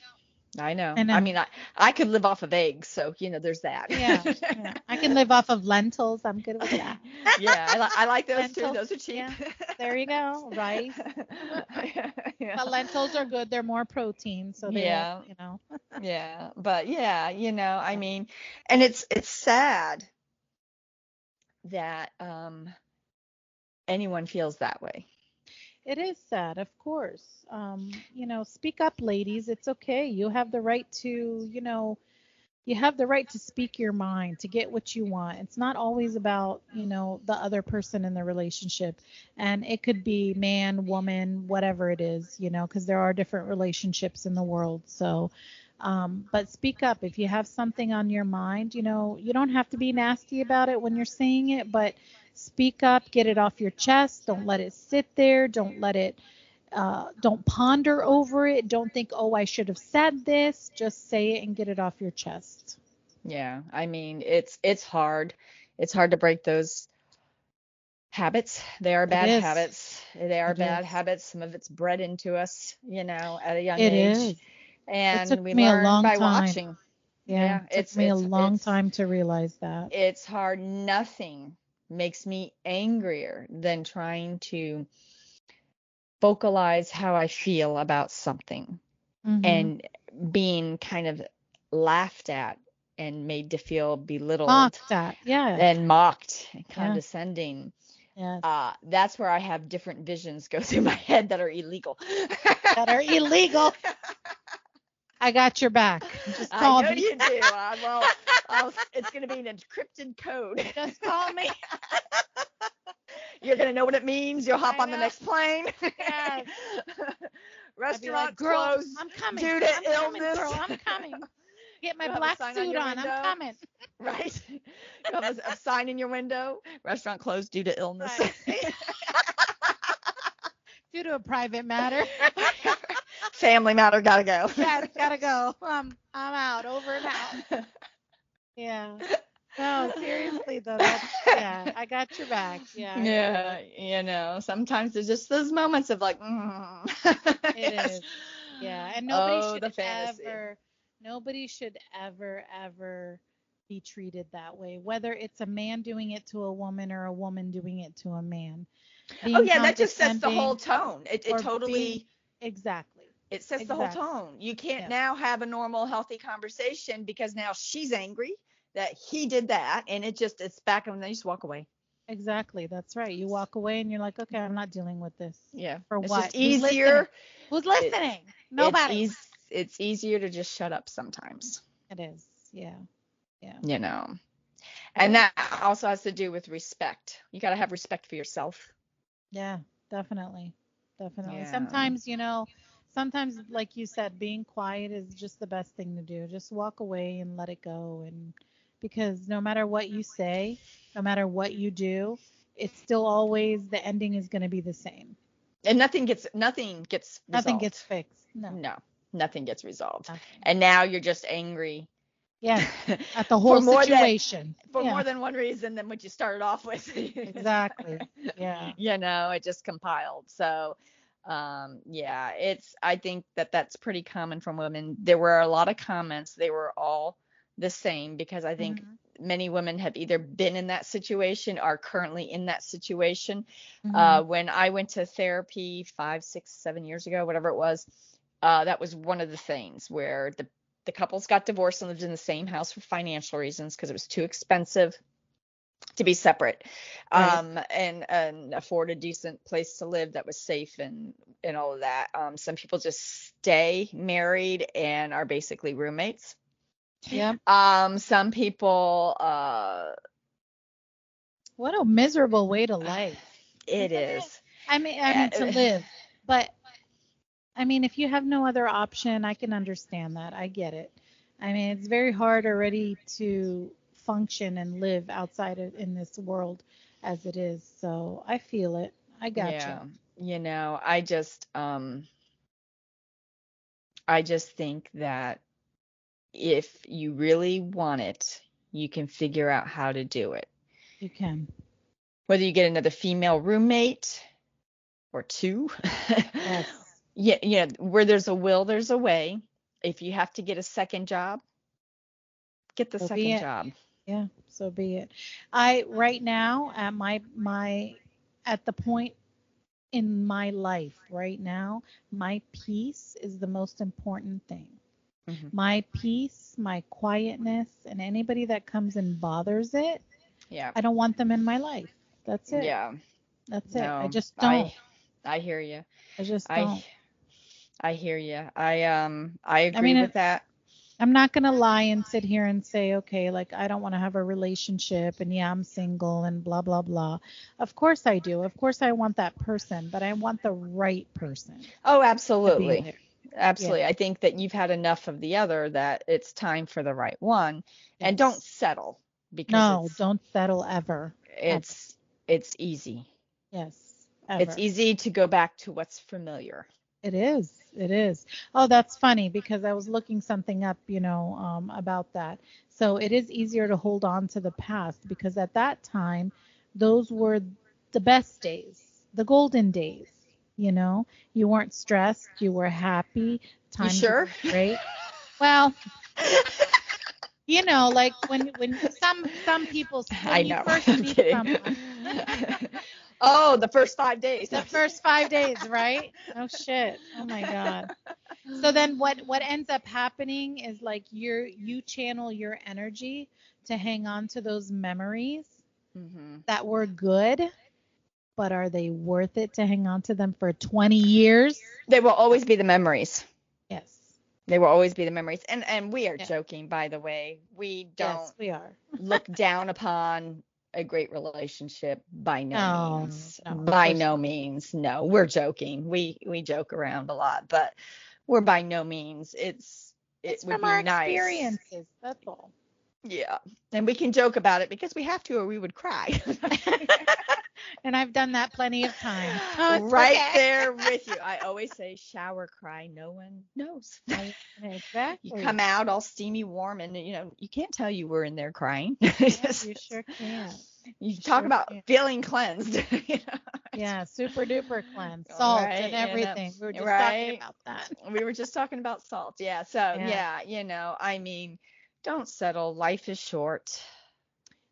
I know. I know. I mean, I, I could live off of eggs, so you know, there's that. Yeah, yeah. I can live off of lentils. I'm good with that. yeah, I, li- I like those too. Those are cheap. yeah. There you go. Rice. yeah. But lentils are good. They're more protein, so they, Yeah. you know. yeah, but yeah, you know, I mean, and it's it's sad that um anyone feels that way. It is sad, of course. Um, you know, speak up, ladies. It's okay. You have the right to, you know, you have the right to speak your mind, to get what you want. It's not always about, you know, the other person in the relationship. And it could be man, woman, whatever it is, you know, because there are different relationships in the world. So, um, but speak up if you have something on your mind. You know, you don't have to be nasty about it when you're saying it, but speak up, get it off your chest. Don't let it sit there. Don't let it, uh, don't ponder over it. Don't think, oh, I should have said this. Just say it and get it off your chest. Yeah, I mean, it's it's hard it's hard to break those habits. They are bad habits. They are It bad is. habits. Some of it's bred into us, you know, at a young It age. is. And took we me a learn long by time. watching. Yeah. Yeah, it took it's- me a it's- long it's- time to realize that. It's hard. Nothing makes me angrier than trying to vocalize how I feel about something Mhm. and being kind of laughed at and made to feel belittled mocked at. Yeah. and mocked and condescending. yes. Uh, that's where I have different visions go through my head that are illegal. that are illegal. I got your back. Just I call know me. you do. Uh, well, I'll, it's going to be an encrypted code. Just call me. You're going to know what it means. You'll hop I on the next plane. Yes. Restaurant like, closed. I'm coming. due to I'm coming, illness." girl. I'm coming. Get my You'll black sign on suit on. I'm coming. Right. You have a, a sign in your window. Restaurant closed due to illness. Right. Due to a private matter. Family matter. Gotta go. yes, gotta go. I'm I'm out. Over and out. Yeah. No, seriously though. That's, yeah, I got your back. Yeah. Yeah, you know, sometimes there's just those moments of like, mm. It Yes. is. Yeah, and nobody Oh, should ever, nobody should ever, ever be treated that way. Whether it's a man doing it to a woman or a woman doing it to a man. Oh yeah, that just sets the whole tone. It, it totally being- Exactly. It sets exactly. the whole tone. You can't Yeah. now have a normal healthy conversation because now she's angry that he did that and it just it's back and then you just walk away. Exactly. That's right. You walk away and you're like, okay, I'm not dealing with this. Yeah. For it's what? just Who's listening? easier. Who's listening? Nobody. It's, eas- it's easier to just shut up sometimes. It is. Yeah. Yeah. you know. And that also has to do with respect. You got to have respect for yourself. Yeah, definitely. Definitely. Yeah. Sometimes, you know, sometimes like you said, being quiet is just the best thing to do. Just walk away and let it go and because no matter what you say, no matter what you do, it's still always the ending is going to be the same. And nothing gets nothing gets Nothing gets fixed. No. no, nothing gets resolved. nothing. And now you're just angry Yeah, at the whole than- situation. for yeah, more than one reason than what you started off with. exactly. Yeah. you know, it just compiled. So um yeah, it's I think that that's pretty common from women. There were a lot of comments. They were all the same because I think Mhm. many women have either been in that situation or currently in that situation. Mhm. Uh, when I went to therapy five, six, seven years ago, whatever it was, uh, that was one of the things where the the couples got divorced and lived in the same house for financial reasons because it was too expensive to be separate Right. um and and afford a decent place to live that was safe and and all of that um some people just stay married and are basically roommates Yeah. um some people uh What a miserable way to live. it is I mean, I mean to live, but I mean, if you have no other option, I can understand that. I get it. I mean, it's very hard already to function and live outside of in this world as it is. So I feel it. I got yeah you. you know i just um i just think that if you really want it you can figure out how to do it You can. whether you get another female roommate or two Yes. yeah yeah where there's a will there's a way if you have to get a second job get the second job Yeah. So be it. I right now at my my at the point in my life right now, my peace is the most important thing. Mhm. my peace, my quietness, and anybody that comes and bothers it, yeah I don't want them in my life. That's it. yeah That's it. I just don't. i i hear you I, just I don't. I hear you. I um I agree mean, with it- that. I'm not gonna lie and sit here and say, okay, like I don't want to have a relationship and yeah, I'm single and blah blah blah. Of course I do. Of course I want that person, but I want the right person. Oh, absolutely. Absolutely. I think that you've had enough of the other that it's time for the right one. And don't settle because No, don't settle ever. it's it's easy. Yes. Ever. It's easy to go back to what's familiar. It is. It is. Oh, that's funny because I was looking something up, you know, um, about that. So it is easier to hold on to the past because at that time, those were the best days, the golden days. You know, you weren't stressed, you were happy. Time you sure? Great. well, you know, like when when some some people when I know. first meet someone, Oh, the first five days. The first five days, right? Oh shit. Oh my god. So then what what ends up happening is like you're you channel your energy to hang on to those memories mm-hmm. that were good, but are they worth it to hang on to them for 20 years? They will always be the memories. They will always be the memories. And and we are yeah. joking by the way. We don't yes, we are. look down upon a great relationship by no, no means. No, by no means. No, we're joking. We we joke around a lot, but we're by no means. It's it it's would from our nice. experiences. That's all. Yeah, and we can joke about it because we have to, or we would cry. and I've done that plenty of times. Oh, right okay. there with you. I always say shower cry. No one knows. exactly. You come out all steamy warm, and you know you can't tell you were in there crying. Yeah, you sure can. You, you talk sure about can. feeling cleansed. you know? Yeah, super duper cleansed, salt right, and everything. You know, we were just right? talking about that. we were just talking about salt. Yeah. So yeah. yeah, you know, I mean, don't settle. Life is short.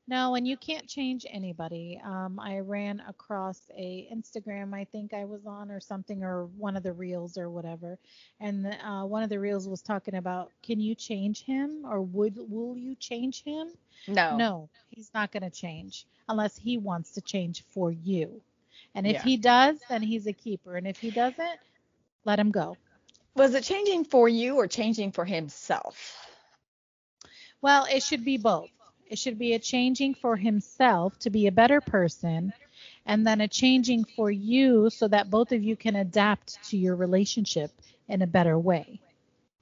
No, and you can't change anybody. Um, I ran across a Instagram, I think I was on or something, or one of the reels or whatever, and the, uh, one of the reels was talking about, can you change him or would will you change him? No. No, he's not going to change unless he wants to change for you. And if yeah. he does, then he's a keeper, and if he doesn't, let him go. Was it changing for you or changing for himself? Well, it should be both. It should be a changing for himself to be a better person, and then a changing for you so that both of you can adapt to your relationship in a better way.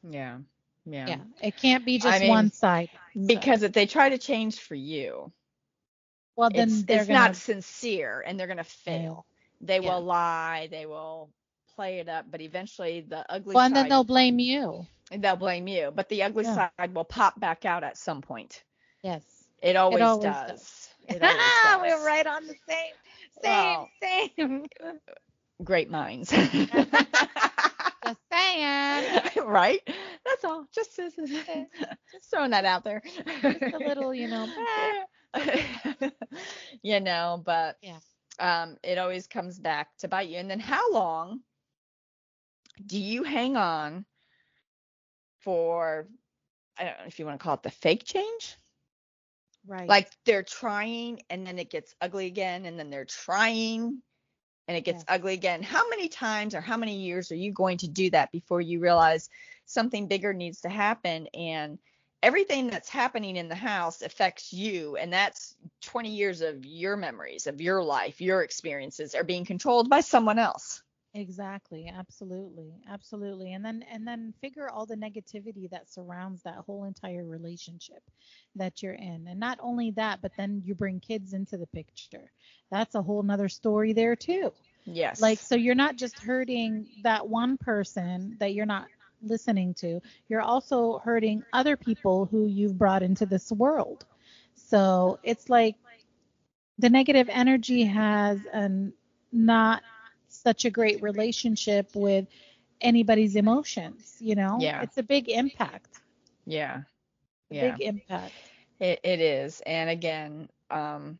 Yeah. Yeah. Yeah. It can't be just I mean, one side. Because so. if they try to change for you, well then it's, it's gonna, not sincere and they're going to fail. They yeah. will lie, they will play it up, but eventually the ugly well, and then they'll blame you. They'll blame you, but the ugly yeah. side will pop back out at some point. Yes. It always, it always does. does. It always does. We're right on the same, same, well, same. Great minds. just saying. Right? That's all. Just, just, just throwing that out there. Just a little, you know. you know, but yeah. um, it always comes back to bite you. And then how long do you hang on for I don't know if you want to call it the fake change? Right. Like they're trying and then it gets ugly again and then they're trying and it gets ugly again. How many times or how many years are you going to do that before you realize something bigger needs to happen and everything that's happening in the house affects you and that's 20 years of your memories of your life, your experiences are being controlled by someone else. Exactly, absolutely, absolutely. And then and then figure all the negativity that surrounds that whole entire relationship that you're in. And not only that, but then you bring kids into the picture. That's a whole nother story there too. Yes. Like so you're not just hurting that one person that you're not listening to. You're also hurting other people who you've brought into this world. So it's like the negative energy has an not such a great relationship with anybody's emotions, you know? Yeah. It's a big impact. Yeah. Yeah. Big impact. It it is. And again, um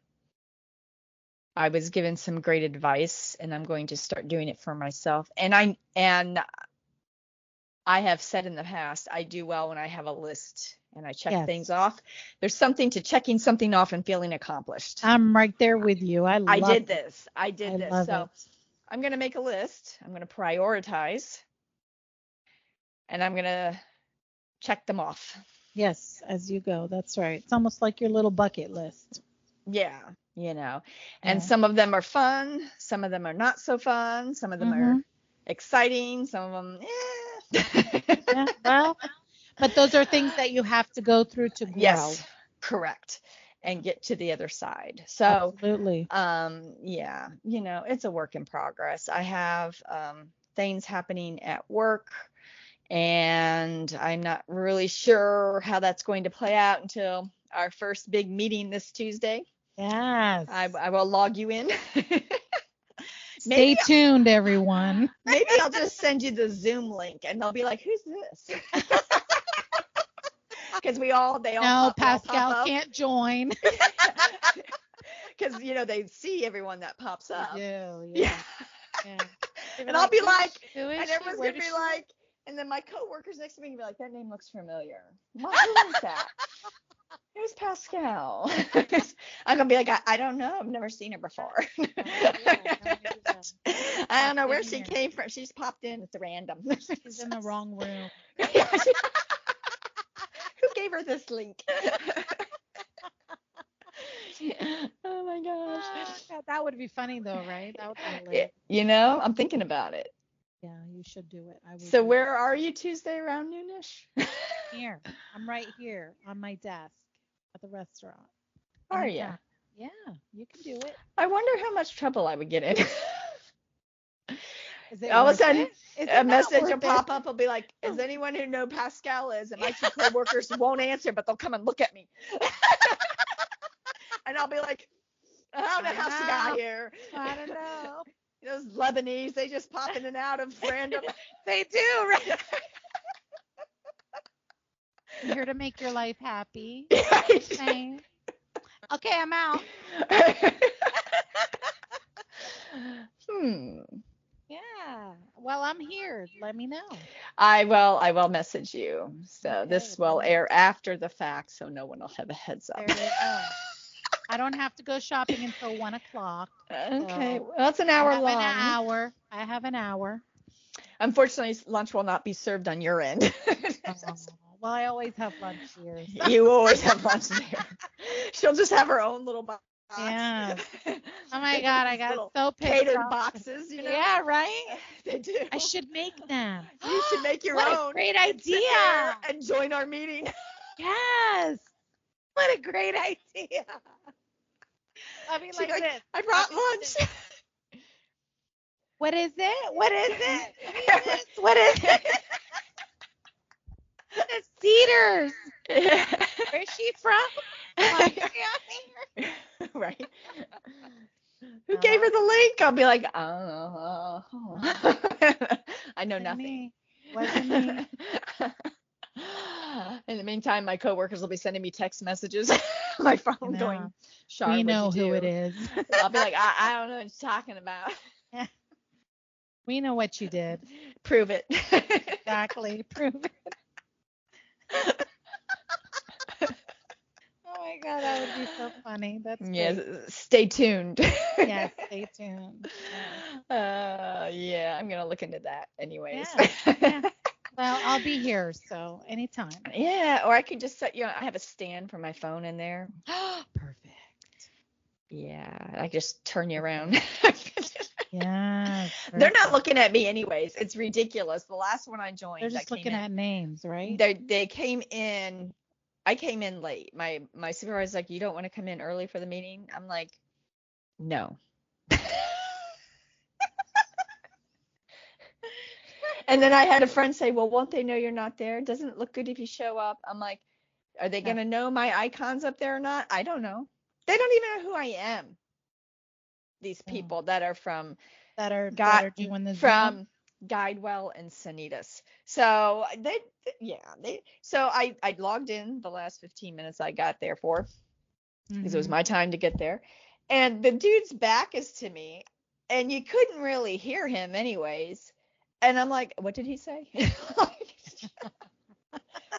I was given some great advice and I'm going to start doing it for myself. And I and I have said in the past, I do well when I have a list and I check yes. things off. There's something to checking something off and feeling accomplished. I'm right there with you. I I did it. this. I did I this. So it. I'm going to make a list. I'm going to prioritize and I'm going to check them off. Yes, as you go. That's right. It's almost like your little bucket list. Yeah, you know. And yeah. some of them are fun, some of them are not so fun, some of them mm-hmm. are exciting, some of them eh. yeah, well, but those are things that you have to go through to grow. Yes, correct and get to the other side. So absolutely. Um, yeah, you know, it's a work in progress. I have um things happening at work and I'm not really sure how that's going to play out until our first big meeting this Tuesday. Yes. I, I will log you in. Stay tuned, everyone. Maybe I'll just send you the Zoom link and they'll be like, who's this? Because we all, they all, No, pop, they all Pascal can't join. Because, you know, they see everyone that pops up. Yeah, Yeah. yeah. And I'll be like, Who is and everyone's gonna be like, and then my coworkers next to me can be like, that name looks familiar. What, who is that? Who's Pascal? I'm gonna be like, I, I don't know. I've never seen her before. Oh, yeah, tell me who's that. I don't know where she here. came from. She's popped in. It's random. She's in the wrong room. Yeah, gave her this link? oh my gosh. God, that would be funny though, right? That would be Yeah, hilarious. You know, I'm thinking about it. Yeah, you should do it. I would So do where are you Tuesday around noonish? here? I'm right here on my desk at the restaurant. Are you? Yeah, you can do it. I wonder how much trouble I would get in. Is it All of a sudden, it? Is it a message will pop up. will be like, "Is anyone who know Pascal is?" And my two coworkers won't answer, but they'll come and look at me. and I'll be like, "I don't know I how she got here." I don't know. Those Lebanese, they just pop in and out of random. They do, right? I'm here to make your life happy. Right. Okay, I'm out. hmm. Yeah. Well, I'm here. Let me know. I will. I will message you. So this will air after the fact, so no one will have a heads up. There you go. I don't have to go shopping until one o'clock. Okay, So, well, it's an I hour have long. An hour. I have an hour. Unfortunately, lunch will not be served on your end. Oh, well, I always have lunch here. you always have lunch there. She'll just have her own little box. Yeah. Oh my God, I got so catered off. boxes. You know? Yeah, right. they do. I should make them. You should make your what own. a great idea. And join our meeting. Yes. What a great idea. I mean, like, like, this. I brought lunch. What is it? What is it? What is this? What is it? the Cedars. Where's she from? Why is she on here? right. Who gave her the uh-huh. link? I'll be like, oh, I know nothing. me. Wasn't me. In the meantime, my coworkers will be sending me text messages. my phone know. going, Shar, we know who it do?" is. I'll be like, I, I don't know what you're talking about. We know what you did. Prove it. Exactly. Prove it. Oh my god, that would be so funny. That's yes, great. stay tuned. Yes, stay tuned. Uh, yeah, I'm gonna look into that anyways. Yeah, yeah. Well, I'll be here, so anytime. Yeah, or I could just set you. Know, I have a stand for my phone in there. Perfect. Yeah, I just turn you around. Yes. They're not looking at me anyways. It's ridiculous. The last one I joined, They're that just came looking in- at names, right? They they came in. I came in late. My my supervisor's like, you don't want to come in early for the meeting. I'm like, no. and then I had a friend say, well, won't they know you're not there? Doesn't it look good if you show up? I'm like, are they gonna know my icons up there or not? I don't know. They don't even know who I am. These Oh. people that are from that are got that are doing the Zoom? Guidewell and Sanitas. So they, yeah, they. So I I logged in the last 15 minutes I got there for because it was Mhm. my time to get there, and the dude's back is to me, and you couldn't really hear him anyways, and I'm like, what did he say?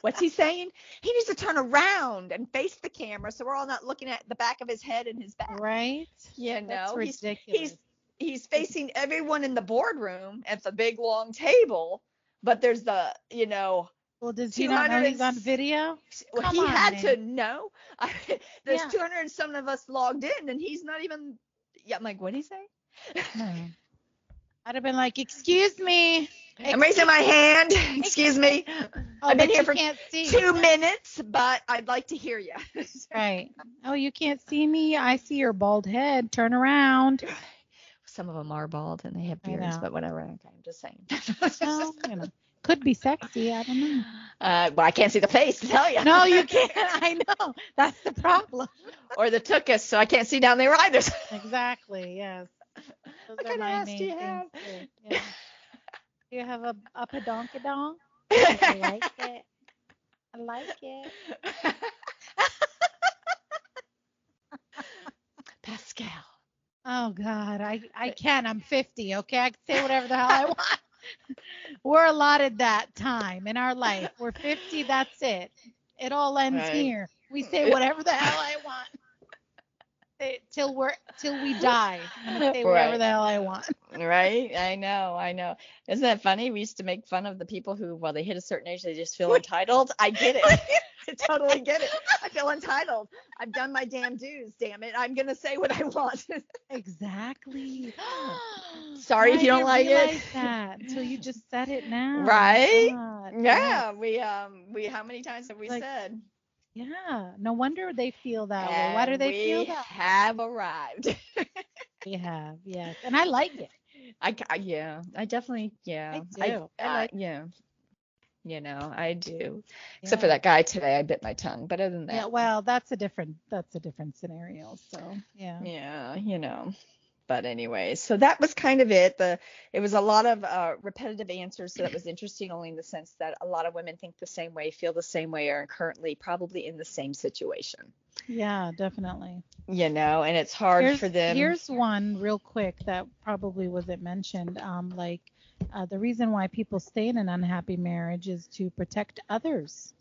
What's he saying? He needs to turn around and face the camera so we're all not looking at the back of his head and his back. right. Yeah, That's no, he's ridiculous. he's he's facing everyone in the boardroom at the big long table, but there's the you know well, does he not know he's on video? well, Come he on, had man. to know. there's Yeah. 200 and some of us logged in, and he's not even. Yeah, I'm like, what did he say? No. Hmm. I'd have been like, "Excuse me." I'm raising my hand. Excuse me. Oh, I've been here for. Two minutes, but I'd like to hear you. Right. Oh, you can't see me. I see your bald head. Turn around. Some of them are bald and they have beards, but whatever. Okay, I'm just saying. Well, you know, could be sexy. I don't know. Uh, well, I can't see the face to tell you. No, you can't. I know. That's the problem. or the tuchus, so I can't see down there either. Exactly. Yes. Those What kind of ass do you have? Yeah. Do you have a a pedonkadonk? I like it. I like it. Pascal. Oh God, I I can. I'm 50. Okay, I can say whatever the hell I want. We're allotted that time in our life. We're 50. That's it. It all ends Right. here. We say whatever the hell I want. Say- Till we're till we die. I'm gonna say whatever Right. the hell I want. Right? I know, I know. Isn't that funny? We used to make fun of the people who, while they hit a certain age, they just feel entitled. I get it. I totally get it. I feel entitled. I've done my damn dues, damn it. I'm gonna say what I want. Exactly. Sorry I if you don't like it. realize that until you just said it now. Right? God, Yeah, we um we how many times have we Like, said? Yeah. No wonder they feel that way. Why do they we feel that? have arrived. We have. Yes. And I like it. I, yeah, I definitely yeah. I do. I I, like- yeah. You know, I do. Except for that guy today, I bit my tongue. But other than that, Yeah, well, that's a different that's a different scenario. So yeah. yeah, you know. But anyway, so that was kind of it. The it was a lot of uh, repetitive answers, so that was interesting only in the sense that a lot of women think the same way, feel the same way, are currently probably in the same situation. Yeah, definitely. You know, and it's hard here's, for them. Here's one real quick that probably wasn't mentioned. Um, like uh, the reason why people stay in an unhappy marriage is to protect others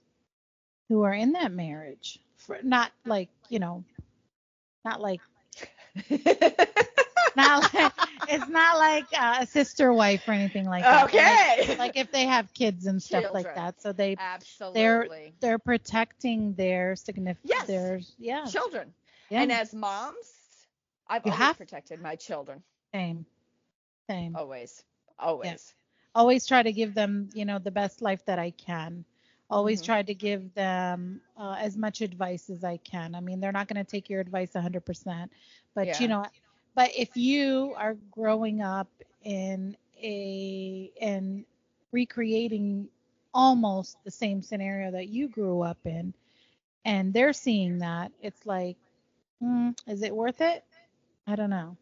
who are in that marriage. For, not like you know, not like not like it's not like uh, a sister wife or anything like that. okay. Like, like if they have kids and stuff like that, so they Absolutely. they're they're protecting their significant Yes. their yeah Children. yeah And as moms, I've You always have- protected my children. same same. Always. Always. always try to give them you know the best life that i can always Mhm. try to give them uh, as much advice as i can i mean they're not going to take your advice 100% but Yeah. you know but if you are growing up in a and recreating almost the same scenario that you grew up in and they're seeing that it's like mm, is it worth it i don't know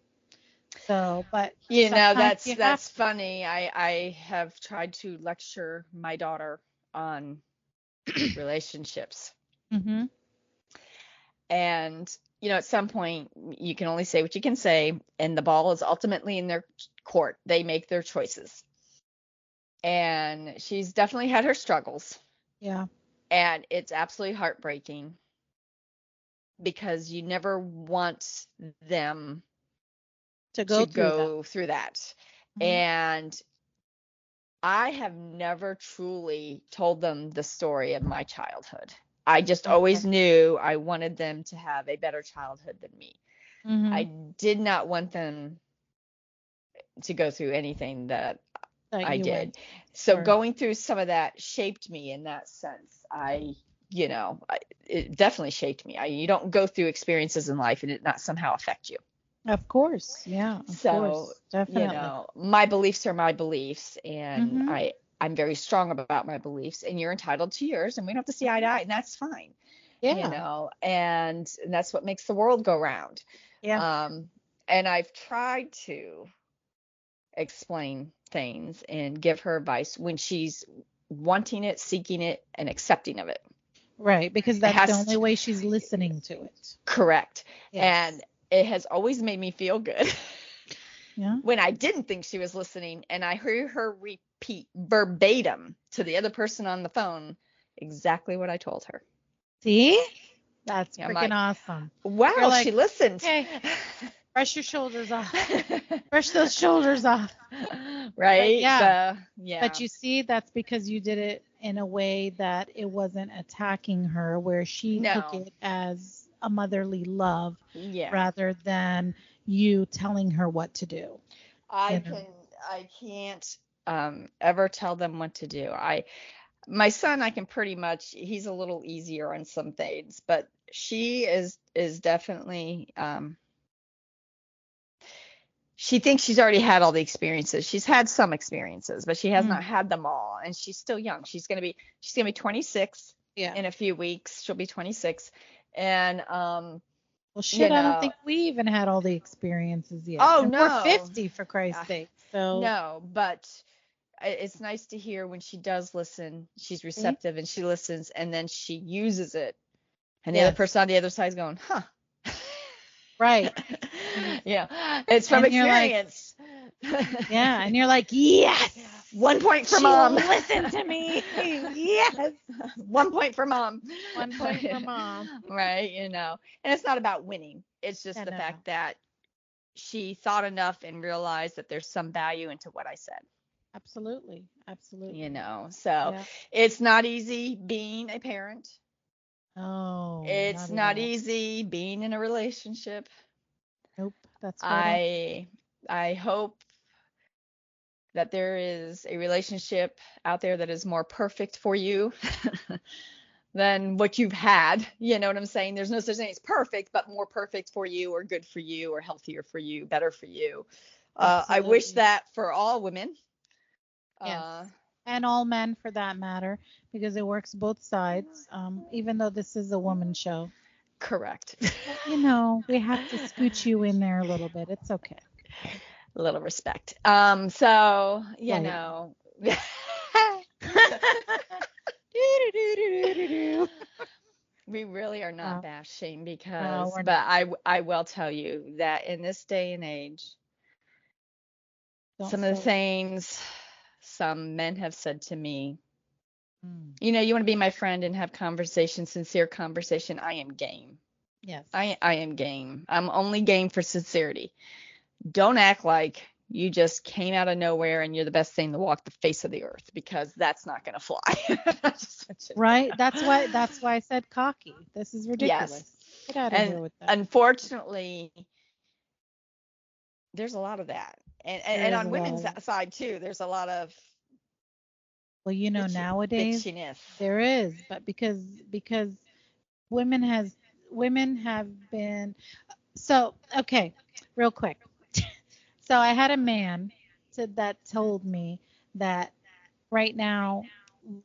so but You know, that's you that's funny. I I have tried to lecture my daughter on relationships. Mm-hmm. And you know, at some point you can only say what you can say and the ball is ultimately in their court. They make their choices. And she's definitely had her struggles. yeah and it's absolutely heartbreaking because you never want them to go to through that. through that. Mhm. And I have never truly told them the story of my childhood. I just always knew I wanted them to have a better childhood than me. Mhm. I did not want them to go through anything that That I did. went. So Sure. going through some of that shaped me in that sense. I, you know, I, it definitely shaped me. I, you don't go through experiences in life and it not somehow affect you. Of course, yeah, of So, course, definitely. You know, my beliefs are my beliefs, and Mhm. I I'm very strong about my beliefs, and you're entitled to yours, and we don't have to see eye to eye, and that's fine. yeah, You know, and, and that's what makes the world go round. yeah, Um, and I've tried to explain things and give her advice when she's wanting it, seeking it, and accepting of it. right, because that's the only way she's listening to it. Correct. Yes. And it has always made me feel good yeah, when I didn't think she was listening and I heard her repeat verbatim to the other person on the phone exactly what I told her. see, that's Yeah, freaking awesome. Wow, like, she listened. Okay, brush your shoulders off, brush those shoulders off. right? yeah. So, yeah. But you see, that's because you did it in a way that it wasn't attacking her, where she took it as a motherly love yeah. rather than you telling her what to do. I you know. can I can't um ever tell them what to do. I my son I can pretty much he's a little easier on some things, but she is is definitely um she thinks she's already had all the experiences. She's had some experiences, but she has Mm. not had them all. And she's still young. She's gonna be she's gonna be 26 Yeah. in a few weeks. She'll be 26. And um Well, shit, I know. don't think we even had all the experiences yet. Oh, And no. We're 50 for Christ's Uh, sake. So no, but it's nice to hear when she does listen, she's receptive and she listens and then she uses it. And the Yes. other person on the other side is going, huh. right. yeah. It's from And you're like- experience. Yeah, and you're like, yes. One point for she mom. listen to me. yes. One point for mom. One point for mom. right, you know. And it's not about winning. It's just I the know. fact that she thought enough and realized that there's some value into what I said, Absolutely. Absolutely. you know. So Yeah. it's not easy being a parent. Oh. it's at not easy being in a relationship. Nope. That's right. I I hope that there is a relationship out there that is more perfect for you than what you've had. You know what I'm saying? There's no such thing as perfect, but more perfect for you or good for you or healthier for you, better for you. Uh, I wish that for all women. Yes. Uh, and all men for that matter, because it works both sides. Um, even though this is a woman show, correct. you know, we have to scoot you in there a little bit. It's okay. A little respect. Um, so you know. we really are not No. bashing because we're but I I will tell you that in this day and age Don't some of the things some men have said to me Mm, you know you want to be my friend and have conversation sincere conversation I am game yes. I I am game I'm only game for sincerity don't act like you just came out of nowhere and you're the best thing to walk the face of the earth because that's not going to fly Just want you to- right. That's why. That's why I said cocky. This is ridiculous. Get out of And here with that. unfortunately there's a lot of that and and, and on women's side too there's a lot of well, you know, bitchy- nowadays bitchiness there is, but because because women has women have been so okay. Real quick. So I had a man to, that told me that right now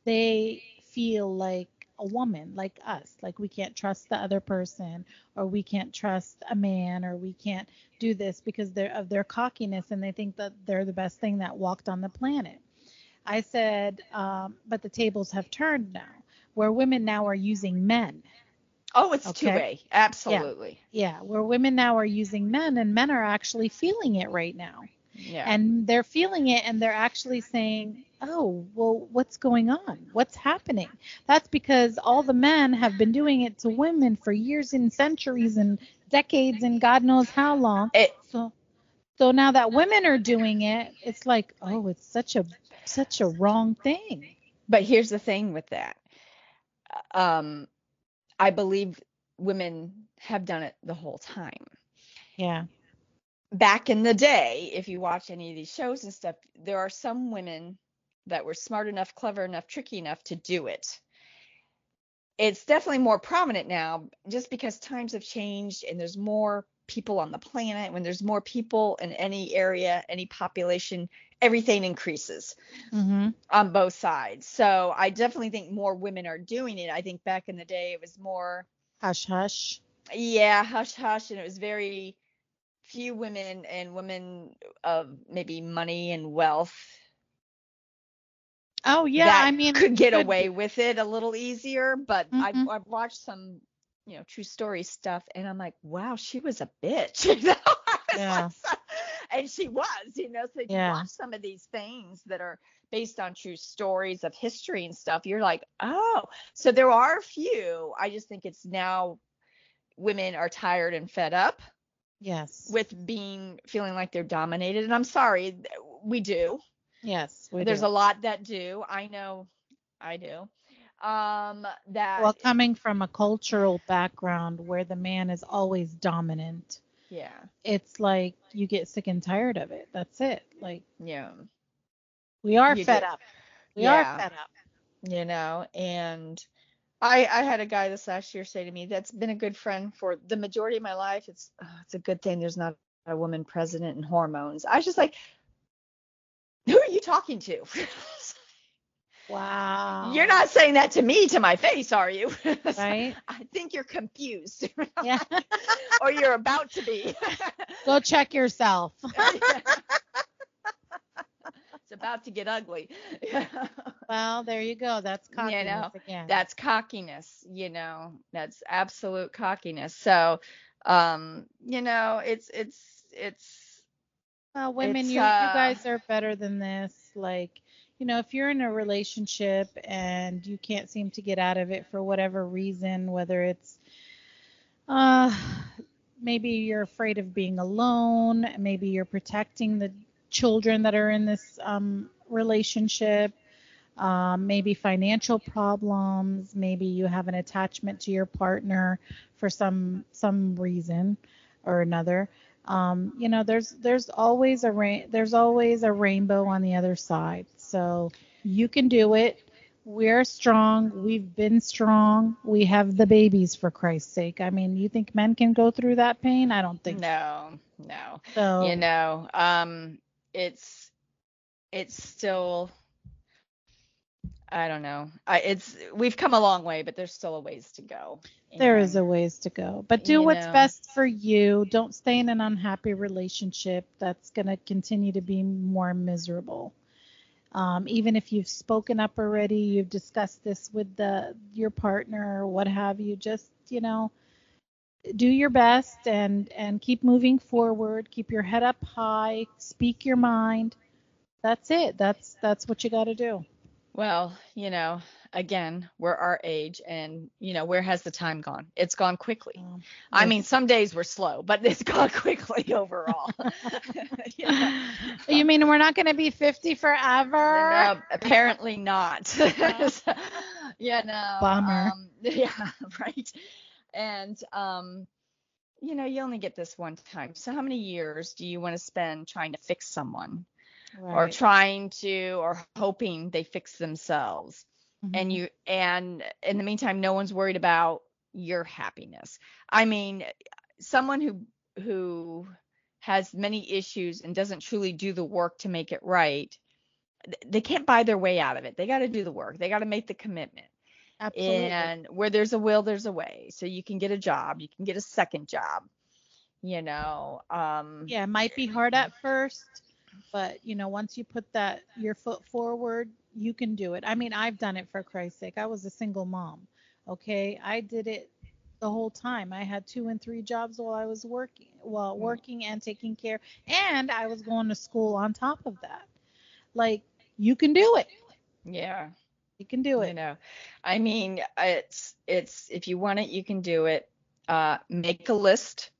they feel like a woman like us like we can't trust the other person or we can't trust a man or we can't do this because they're of their cockiness and they think that they're the best thing that walked on the planet. I said um, but the tables have turned now where women now are using men oh it's Okay. two way absolutely. Yeah where women now are using men and men are actually feeling it right now. Yeah, and they're feeling it and they're actually saying oh well what's going on? What's happening? That's because all the men have been doing it to women for years and centuries and decades and god knows how long. It so so now that women are doing it it's like oh it's such a such a wrong thing. But here's the thing with that. Um i believe women have done it the whole time yeah back in the day, if you watch any of these shows and stuff, there are some women that were smart enough, clever enough, tricky enough to do it. It's definitely more prominent now just because times have changed and there's more people on the planet. When there's more people in any area, any population, everything increases mm-hmm. on both sides. So I definitely think more women are doing it. I think back in the day it was more hush hush yeah, hush hush, and it was very few women and women of maybe money and wealth oh yeah i mean could get could away with it a little easier. But I've, Mhm. I've watched some, you know, true story stuff, and I'm like, wow, she was a bitch. You know? Yeah. and she was, you know. So if Yeah. you watch some of these things that are based on true stories of history and stuff, you're like, oh, so there are a few. I just think it's now women are tired and fed up yes with being feeling like they're dominated and i'm sorry we do yes we there's do. a lot that do i know i do um that well coming from a cultural background where the man is always dominant yeah it's like you get sick and tired of it that's it like yeah we are You fed do. up we Yeah. are fed up you know and i i had a guy this last year say to me that's been a good friend for the majority of my life it's uh, it's a good thing there's not a woman president and hormones. I was just like, who are you talking to? Wow. You're not saying that to me to my face, are you? Right. I think you're confused. Yeah. or you're about to be. Go check yourself. it's about to get ugly. Well, there you go. That's You cockiness know, again. That's cockiness, you know. That's absolute cockiness. So, um, you know, it's it's it's well, women, it's, you, uh, you guys are better than this. Like, you know, if you're in a relationship and you can't seem to get out of it for whatever reason, whether it's uh maybe you're afraid of being alone, maybe you're protecting the children that are in this um relationship, um, maybe financial problems, maybe you have an attachment to your partner for some some reason or another. Um, you know, there's there's always a ra- there's always a rainbow on the other side. So you can do it. We're strong. We've been strong. We have the babies for Christ's sake. I mean, you think men can go through that pain? I don't think no, no. so. You know, um, it's it's still I don't know. I, it's we've come a long way, but there's still a ways to go. There is a ways to go, but do what's know. best for you. Don't stay in an unhappy relationship that's going to continue to be more miserable. Um, even if you've spoken up already, you've discussed this with the your partner or what have you. Just you know, do your best and and keep moving forward. Keep your head up high. Speak your mind. That's it. That's that's what you got to do. Well, you know, again, we're our age, and you know, where has the time gone? It's gone quickly. Um, I mean, some days we're slow, but it's gone quickly overall. You you mean we're not going to be 50 forever? No, apparently not. yeah, no. Bummer. Um, yeah, right. And um, you know, you only get this one time. So how many years do you want to spend trying to fix someone or trying to or hoping they fix themselves? Mhm. And you and in the meantime, no one's worried about your happiness. I mean, someone who who has many issues and doesn't truly do the work to make it right, they can't buy their way out of it. They got to do the work. They got to make the commitment. Absolutely. And where there's a will, there's a way. So you can get a job, you can get a second job. You know, um yeah, it might be hard at first, but you know, once you put that your foot forward, you can do it. I mean, I've done it for Christ's sake. I was a single mom. Okay, I did it the whole time. I had two and three jobs while I was working, while Mm. working and taking care, and I was going to school on top of that. Like, you can do it. yeah. You can do it. you know i mean it's it's if you want it you can do it uh make a list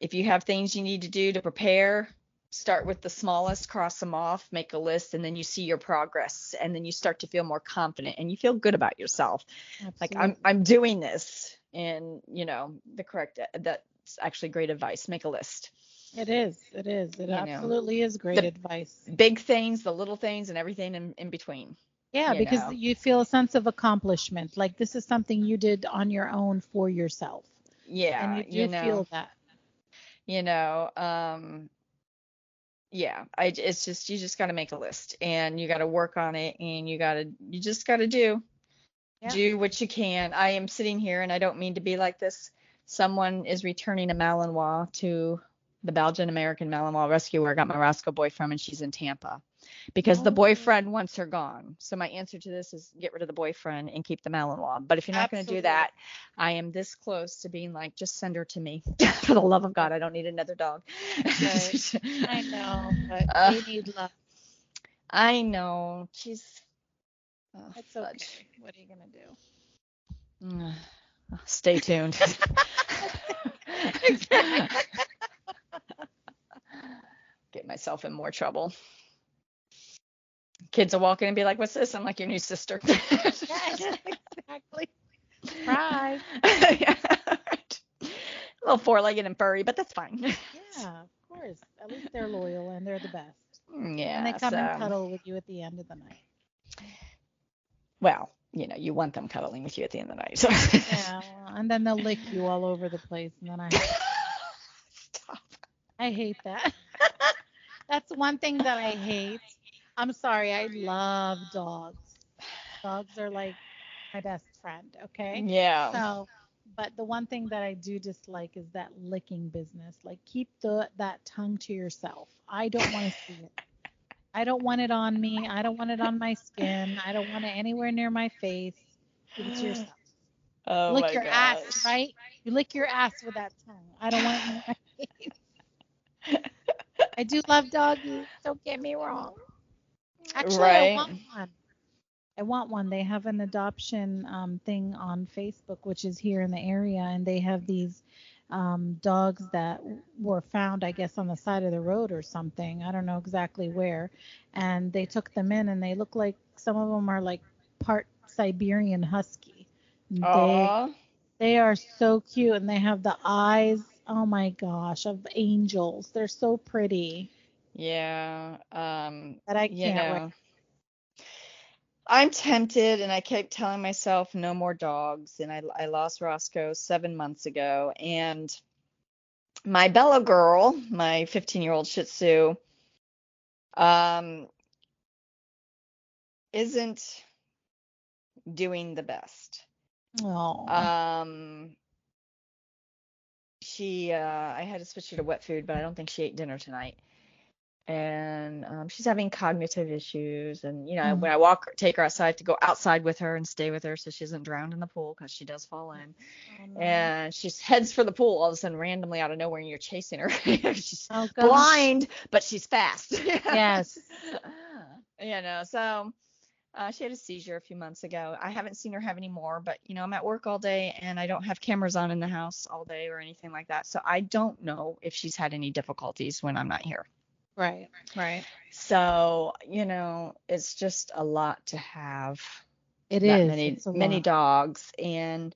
if you have things you need to do to prepare start with the smallest cross them off make a list and then you see your progress and then you start to feel more confident and you feel good about yourself like i'm i'm doing this and you know the correct that's actually great advice make a list It is. It is. It you know, absolutely is great the- advice. big things the little things and everything in, in between Yeah, you because know. you feel a sense of accomplishment. Like this is something you did on your own for yourself. yeah and you you know feel that. you know um yeah i it's just you just got to make a list and you got to work on it and you got to you just got to do. Yeah. do what you can. I am sitting here and i don't mean to be like this. Someone is returning a malinois to the belgian american malinois rescue where i got my roscoe boy from and she's in tampa because the Oh. boyfriend wants her gone so my answer to this is get rid of the boyfriend and keep the malinois but if you're not going to do that i am this close to being like just send her to me for the love of god i don't need another dog Right. I know, but Uh, they need love. I know. She's. Oh, It's fudge. What are you gonna do? Stay tuned. Get myself in more trouble. Kids will walk in and be like, "What's this?" I'm like, "Your new sister." Yes, exactly. Surprise. Yeah, right. A little four-legged and furry, but that's fine. Yeah, of course. At least they're loyal and they're the best. Yeah. and they come and cuddle with you at the end of the night. Well, you know, you want them cuddling with you at the end of the night. So. Yeah, and then they'll lick you all over the place, and then I Stop. I hate that. That's one thing that I hate. I'm sorry, I love dogs. Dogs are like my best friend, okay? Yeah. So, but the one thing that I do dislike is that licking business. Like keep the that tongue to yourself. I don't want to see it. I don't want it on me. I don't want it on my skin. I don't want it anywhere near my face. Keep it to yourself. oh lick my your gosh. ass, right? You lick your ass with that tongue. I don't want it in my face. I do love doggies. Don't get me wrong. Actually, I want one. I want one. They have an adoption um, thing on Facebook, which is here in the area, and they have these um, dogs that were found, I guess, on the side of the road or something. I don't know exactly where. And they took them in, and they look like some of them are like part Siberian Husky. They they are so cute, and they have the eyes. Oh my gosh, of angels. They're so pretty Yeah. Um, that I you can't know. wait. I'm tempted, and I keep telling myself no more dogs. And I, I lost Roscoe seven months ago, and my Bella girl, my 15 year old Shih Tzu, um, isn't doing the best. Oh, Um, she, uh, I had to switch her to wet food, but I don't think she ate dinner tonight. And um, she's having cognitive issues. And, you know, Mhm. when I walk, her- take her outside to go outside with her and stay with her so she doesn't drown in the pool because she does fall in. Oh. And she heads for the pool all of a sudden, randomly out of nowhere, and you're chasing her. she's oh, blind, but she's fast. Yes. you know, so uh, she had a seizure a few months ago. I haven't seen her have any more, but you know, I'm at work all day and I don't have cameras on in the house all day or anything like that. So I don't know if she's had any difficulties when I'm not here. Right, right. So, you know, it's just a lot to have It that is. many many lot. dogs and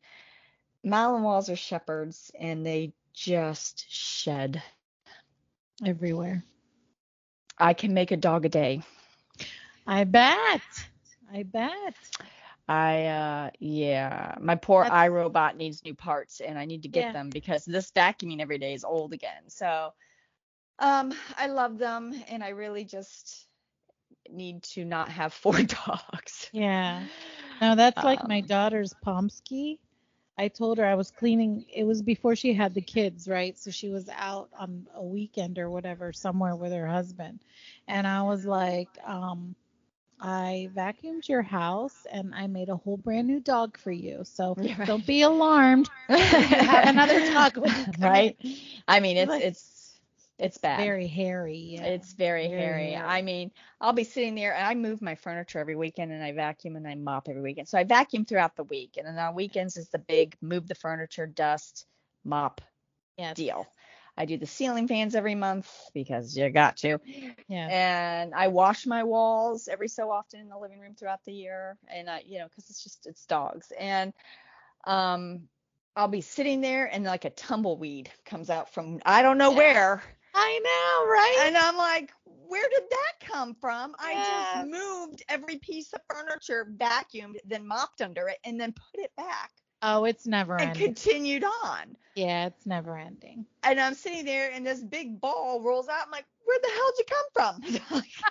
Malinois are shepherds and they just shed. everywhere. I can make a dog a day. I bet. I bet. I uh yeah, my poor That's- iRobot needs new parts and I need to get Yeah. them because this vacuuming every day is old again. So um I love them and I really just need to not have four dogs. Yeah. Now that's like my Um, daughter's Pomsky. I told her I was cleaning. It was before she had the kids, right? So she was out on a weekend or whatever somewhere with her husband. And I was like, um, I vacuumed your house and I made a whole brand new dog for you. So Yeah, right. don't be alarmed. have another dog when you come right? I mean, it's it's it's bad. Very hairy. Yeah. It's very, Very hairy. hairy. I mean, I'll be sitting there and I move my furniture every weekend and I vacuum and I mop every weekend. So I vacuum throughout the week. And then on weekends is the big move the furniture, dust, mop yes. deal. I do the ceiling fans every month because you got to. Yeah. And I wash my walls every so often in the living room throughout the year. And I, you know, because it's just it's dogs. And um I'll be sitting there and like a tumbleweed comes out from I don't know where. I know, right? And I'm like, where did that come from? I just moved every piece of furniture, vacuumed, then mopped under it, and then put it back Oh, it's never ending. and ending. continued on. Yeah, it's never ending. And I'm sitting there, and this big ball rolls out. I'm like, where the hell did you come from? You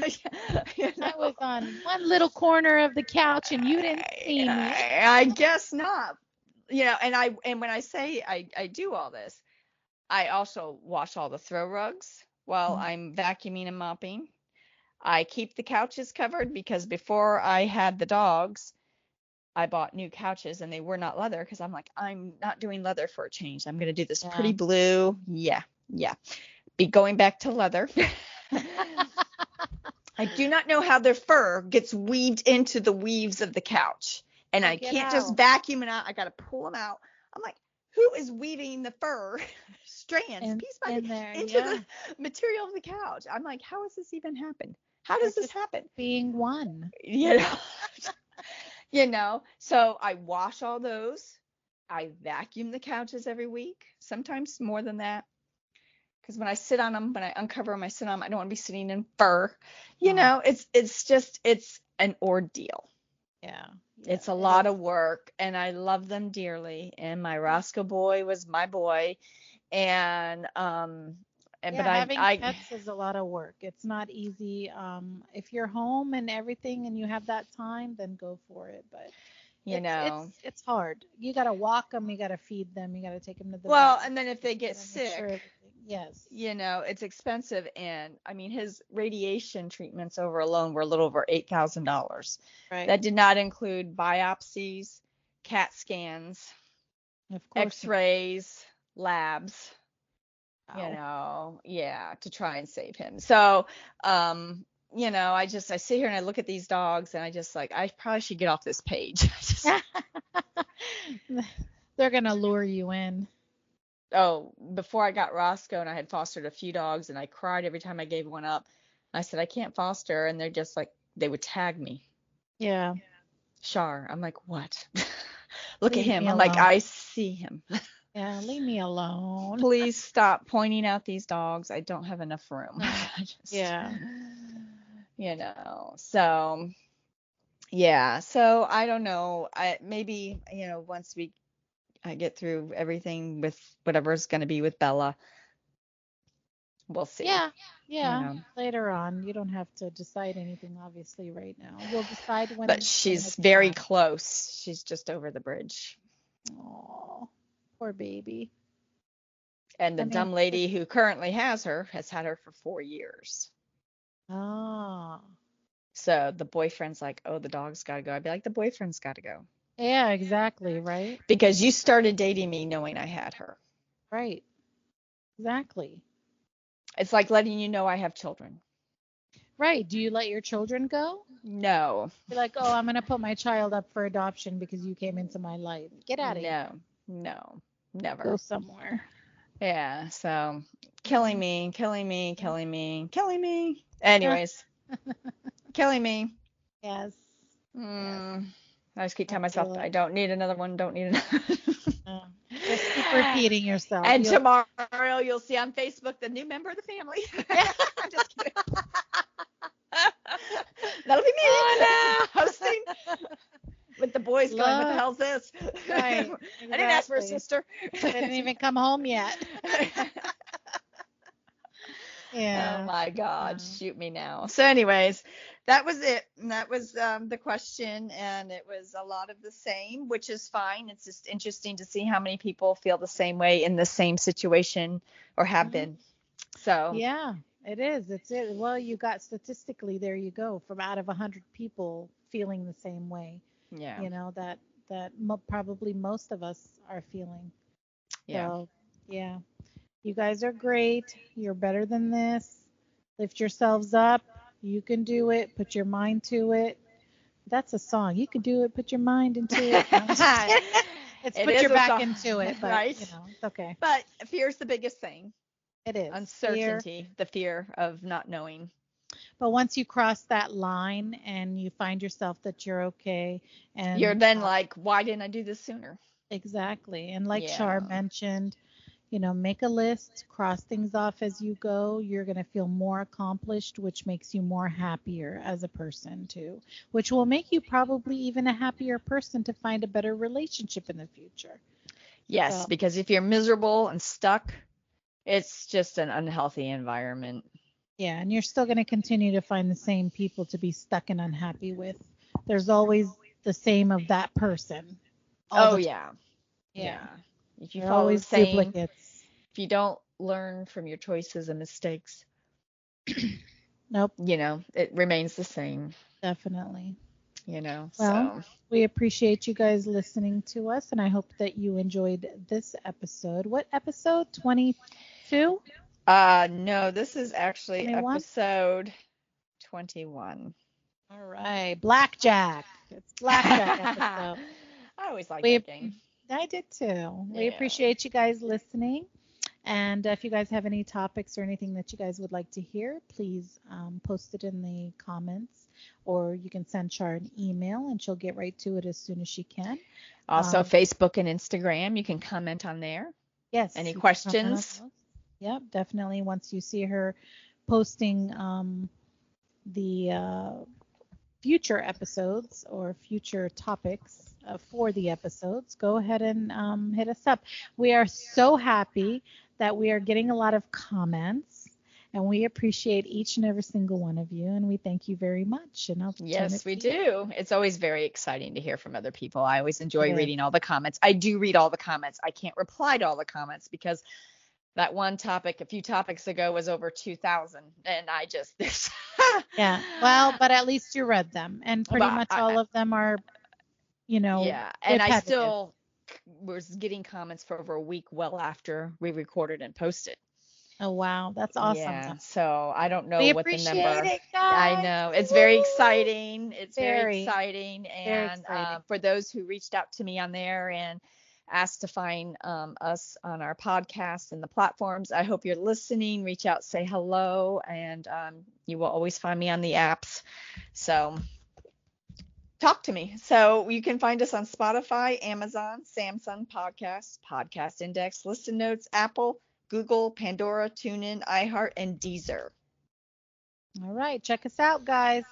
I was on one little corner of the couch and you didn't see me. I, I guess not. You know, and I and when I say I I do all this, I also wash all the throw rugs while Mhm. I'm vacuuming and mopping. I keep the couches covered because before I had the dogs, I bought new couches and they were not leather because I'm like I'm not doing leather for a change. I'm gonna do this Yeah. pretty blue. Yeah, yeah. Be going back to leather. I do not know how their fur gets weaved into the weaves of the couch. And I can't just vacuum it out. I got to pull them out. I'm like, who is weaving the fur strands In- piece by in piece there, into yeah. the material of the couch? I'm like, how has this even happened? How does this happen? Being one. You know, you know. So I wash all those. I vacuum the couches every week, sometimes more than that. Because when I sit on them, when I uncover them, I sit on them. I don't want to be sitting in fur. You Oh. know, it's it's just it's an ordeal. Yeah. It's a lot of work, and I love them dearly. And my Roscoe boy was my boy, and um, and Yeah, but I having I pets is a lot of work. It's not easy. Um, if you're home and everything and you have that time, then go for it. But you it's, know it's it's hard. You gotta walk them. You gotta feed them. You gotta take them to the well, and then if they get sick, sure Yes. you know it's expensive, and I mean his radiation treatments over alone were a little over eight thousand dollars. Right. That did not include biopsies, CAT scans, of course. X-rays, labs. you know yeah to try and save him so um you know i just i sit here and i look at these dogs and i just like i probably should get off this page They're gonna lure you in. Oh before i got roscoe and i had fostered a few dogs and i cried every time i gave one up i said i can't foster and they're just like they would tag me Yeah. Shar. i'm like what look Leave at him i'm like i see him Yeah. Leave me alone. please stop pointing out these dogs i don't have enough room just- Yeah. you know so yeah so i don't know i maybe you know once we i get through everything with whatever's going to be with bella we'll see Yeah. Yeah. know. Later on, you don't have to decide anything obviously right now. We'll decide when. but she's very time. close she's just over the bridge Aw, poor baby. and the I mean, dumb lady who currently has her has had her for four years Ah. so the boyfriend's like oh the dog's got to go i'd be like the boyfriend's got to go Yeah, exactly, right? because you started dating me knowing i had her Right. Exactly. it's like letting you know i have children Right. Do you let your children go? no You're like, oh, I'm gonna put my child up for adoption because you came into my life. Get out of here. No, no, never. Go somewhere. Yeah, so killing me, killing me, killing me, killing me. Anyways, killing me. Yes. Mm, I just keep telling myself. I don't need another one, don't need another. Uh, just keep repeating yourself. and You'll- tomorrow you'll see on Facebook the new member of the family. I'm just kidding. That'll be me Oh, no. hosting with the boys going, what the hell's this? Right, I didn't ask for a exactly. sister. didn't even come home yet. yeah. Oh my God, Yeah. shoot me now. So, anyways, that was it. And that was um, the question, and it was a lot of the same, which is fine. It's just interesting to see how many people feel the same way in the same situation or have Mhm. been. So, Yeah, it is. It's it. Well, you got statistically there you go from out of a hundred people feeling the same way. yeah, You know that that mo- probably most of us are feeling. yeah. So, yeah. You guys are great. You're better than this. Lift yourselves up. You can do it. Put your mind to it. That's a song. You can do it. Put your mind into it. No, I'm just kidding. it's It put is your back song, into it, but right? you know, it's okay. But fear's the biggest thing. It is. Fear. Uncertainty, the fear of not knowing. But once you cross that line and you find yourself that you're okay and You're then uh, like, why didn't I do this sooner? Exactly. And like Shar mentioned, you know, make a list, cross things off as you go. You're going to feel more accomplished, which makes you more happier as a person, too, which will make you probably even a happier person to find a better relationship in the future. Yes, So- because if you're miserable and stuck, it's just an unhealthy environment. Yeah. And you're still going to continue to find the same people to be stuck and unhappy with. There's always the same of that person. Oh yeah. time. yeah. If you They're follow always the duplicates. if you don't learn from your choices and mistakes, Nope, you know, it remains the same, definitely. you know. Well, so We appreciate you guys listening to us, and I hope that you enjoyed this episode. What episode? 22? uh no, this is actually 21? episode 21. All right. Blackjack. It's Blackjack episode. I always like We- that game. I did too. We appreciate you guys listening. And if you guys have any topics or anything that you guys would like to hear, please um, post it in the comments or you can send Shar an email and she'll get right to it as soon as she can. Also um, Facebook and Instagram, you can comment on there. Yes. Any you can comment on questions? Yep, definitely. Once you see her posting um, the uh, future episodes or future topics uh, for the episodes, go ahead and um, hit us up. We are so happy that we are getting a lot of comments. And we appreciate each and every single one of you, and we thank you very much. And I'll Yes, we to you. do. It's always very exciting to hear from other people. I always enjoy Good. reading all the comments. I do read all the comments. I can't reply to all the comments because that one topic a few topics ago was over 2000 and I just this Yeah. Well, but at least you read them, and pretty But much I- all of them are, you know, yeah, and I still was getting comments for over a week well after we recorded and posted. Oh wow, that's awesome. Yeah, so I don't know we what the number it, guys. I know it's very exciting. It's very, Very, exciting, very and exciting. Uh, for those who reached out to me on there and asked to find um, us on our podcast and the platforms, I hope you're listening. Reach out, say hello, and um, you will always find me on the apps. So talk to me. So you can find us on Spotify, Amazon, Samsung Podcasts, Podcast Index, Listen Notes, Apple, Google, Pandora, TuneIn, iHeart, and Deezer. All right, check us out, guys.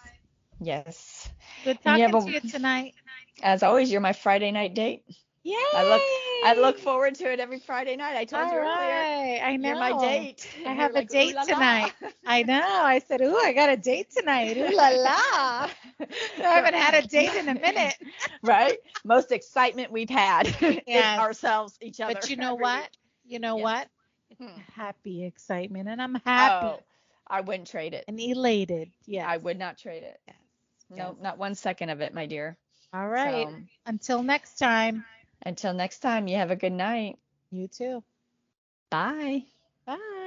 Yes. Good talking have to you tonight. As always, you're my Friday night date. Yay! look- I look forward to it every Friday night. I told All you earlier. right, I know. You're my date. I have a like, date "Ooh la la." tonight. I know. I said, "Ooh, I got a date tonight." Ooh la la. I haven't had a date in a minute. right? Most excitement we've had in Yes. ourselves, each other. But you know what? You know Yes. what? Hmm. Happy excitement, and I'm happy Oh, I wouldn't trade it. and elated. Yeah. I would not trade it. Yes. No, Yes. not one second of it, my dear. All right. So, Until next time. Until next time, you have a good night. You too. Bye. Bye.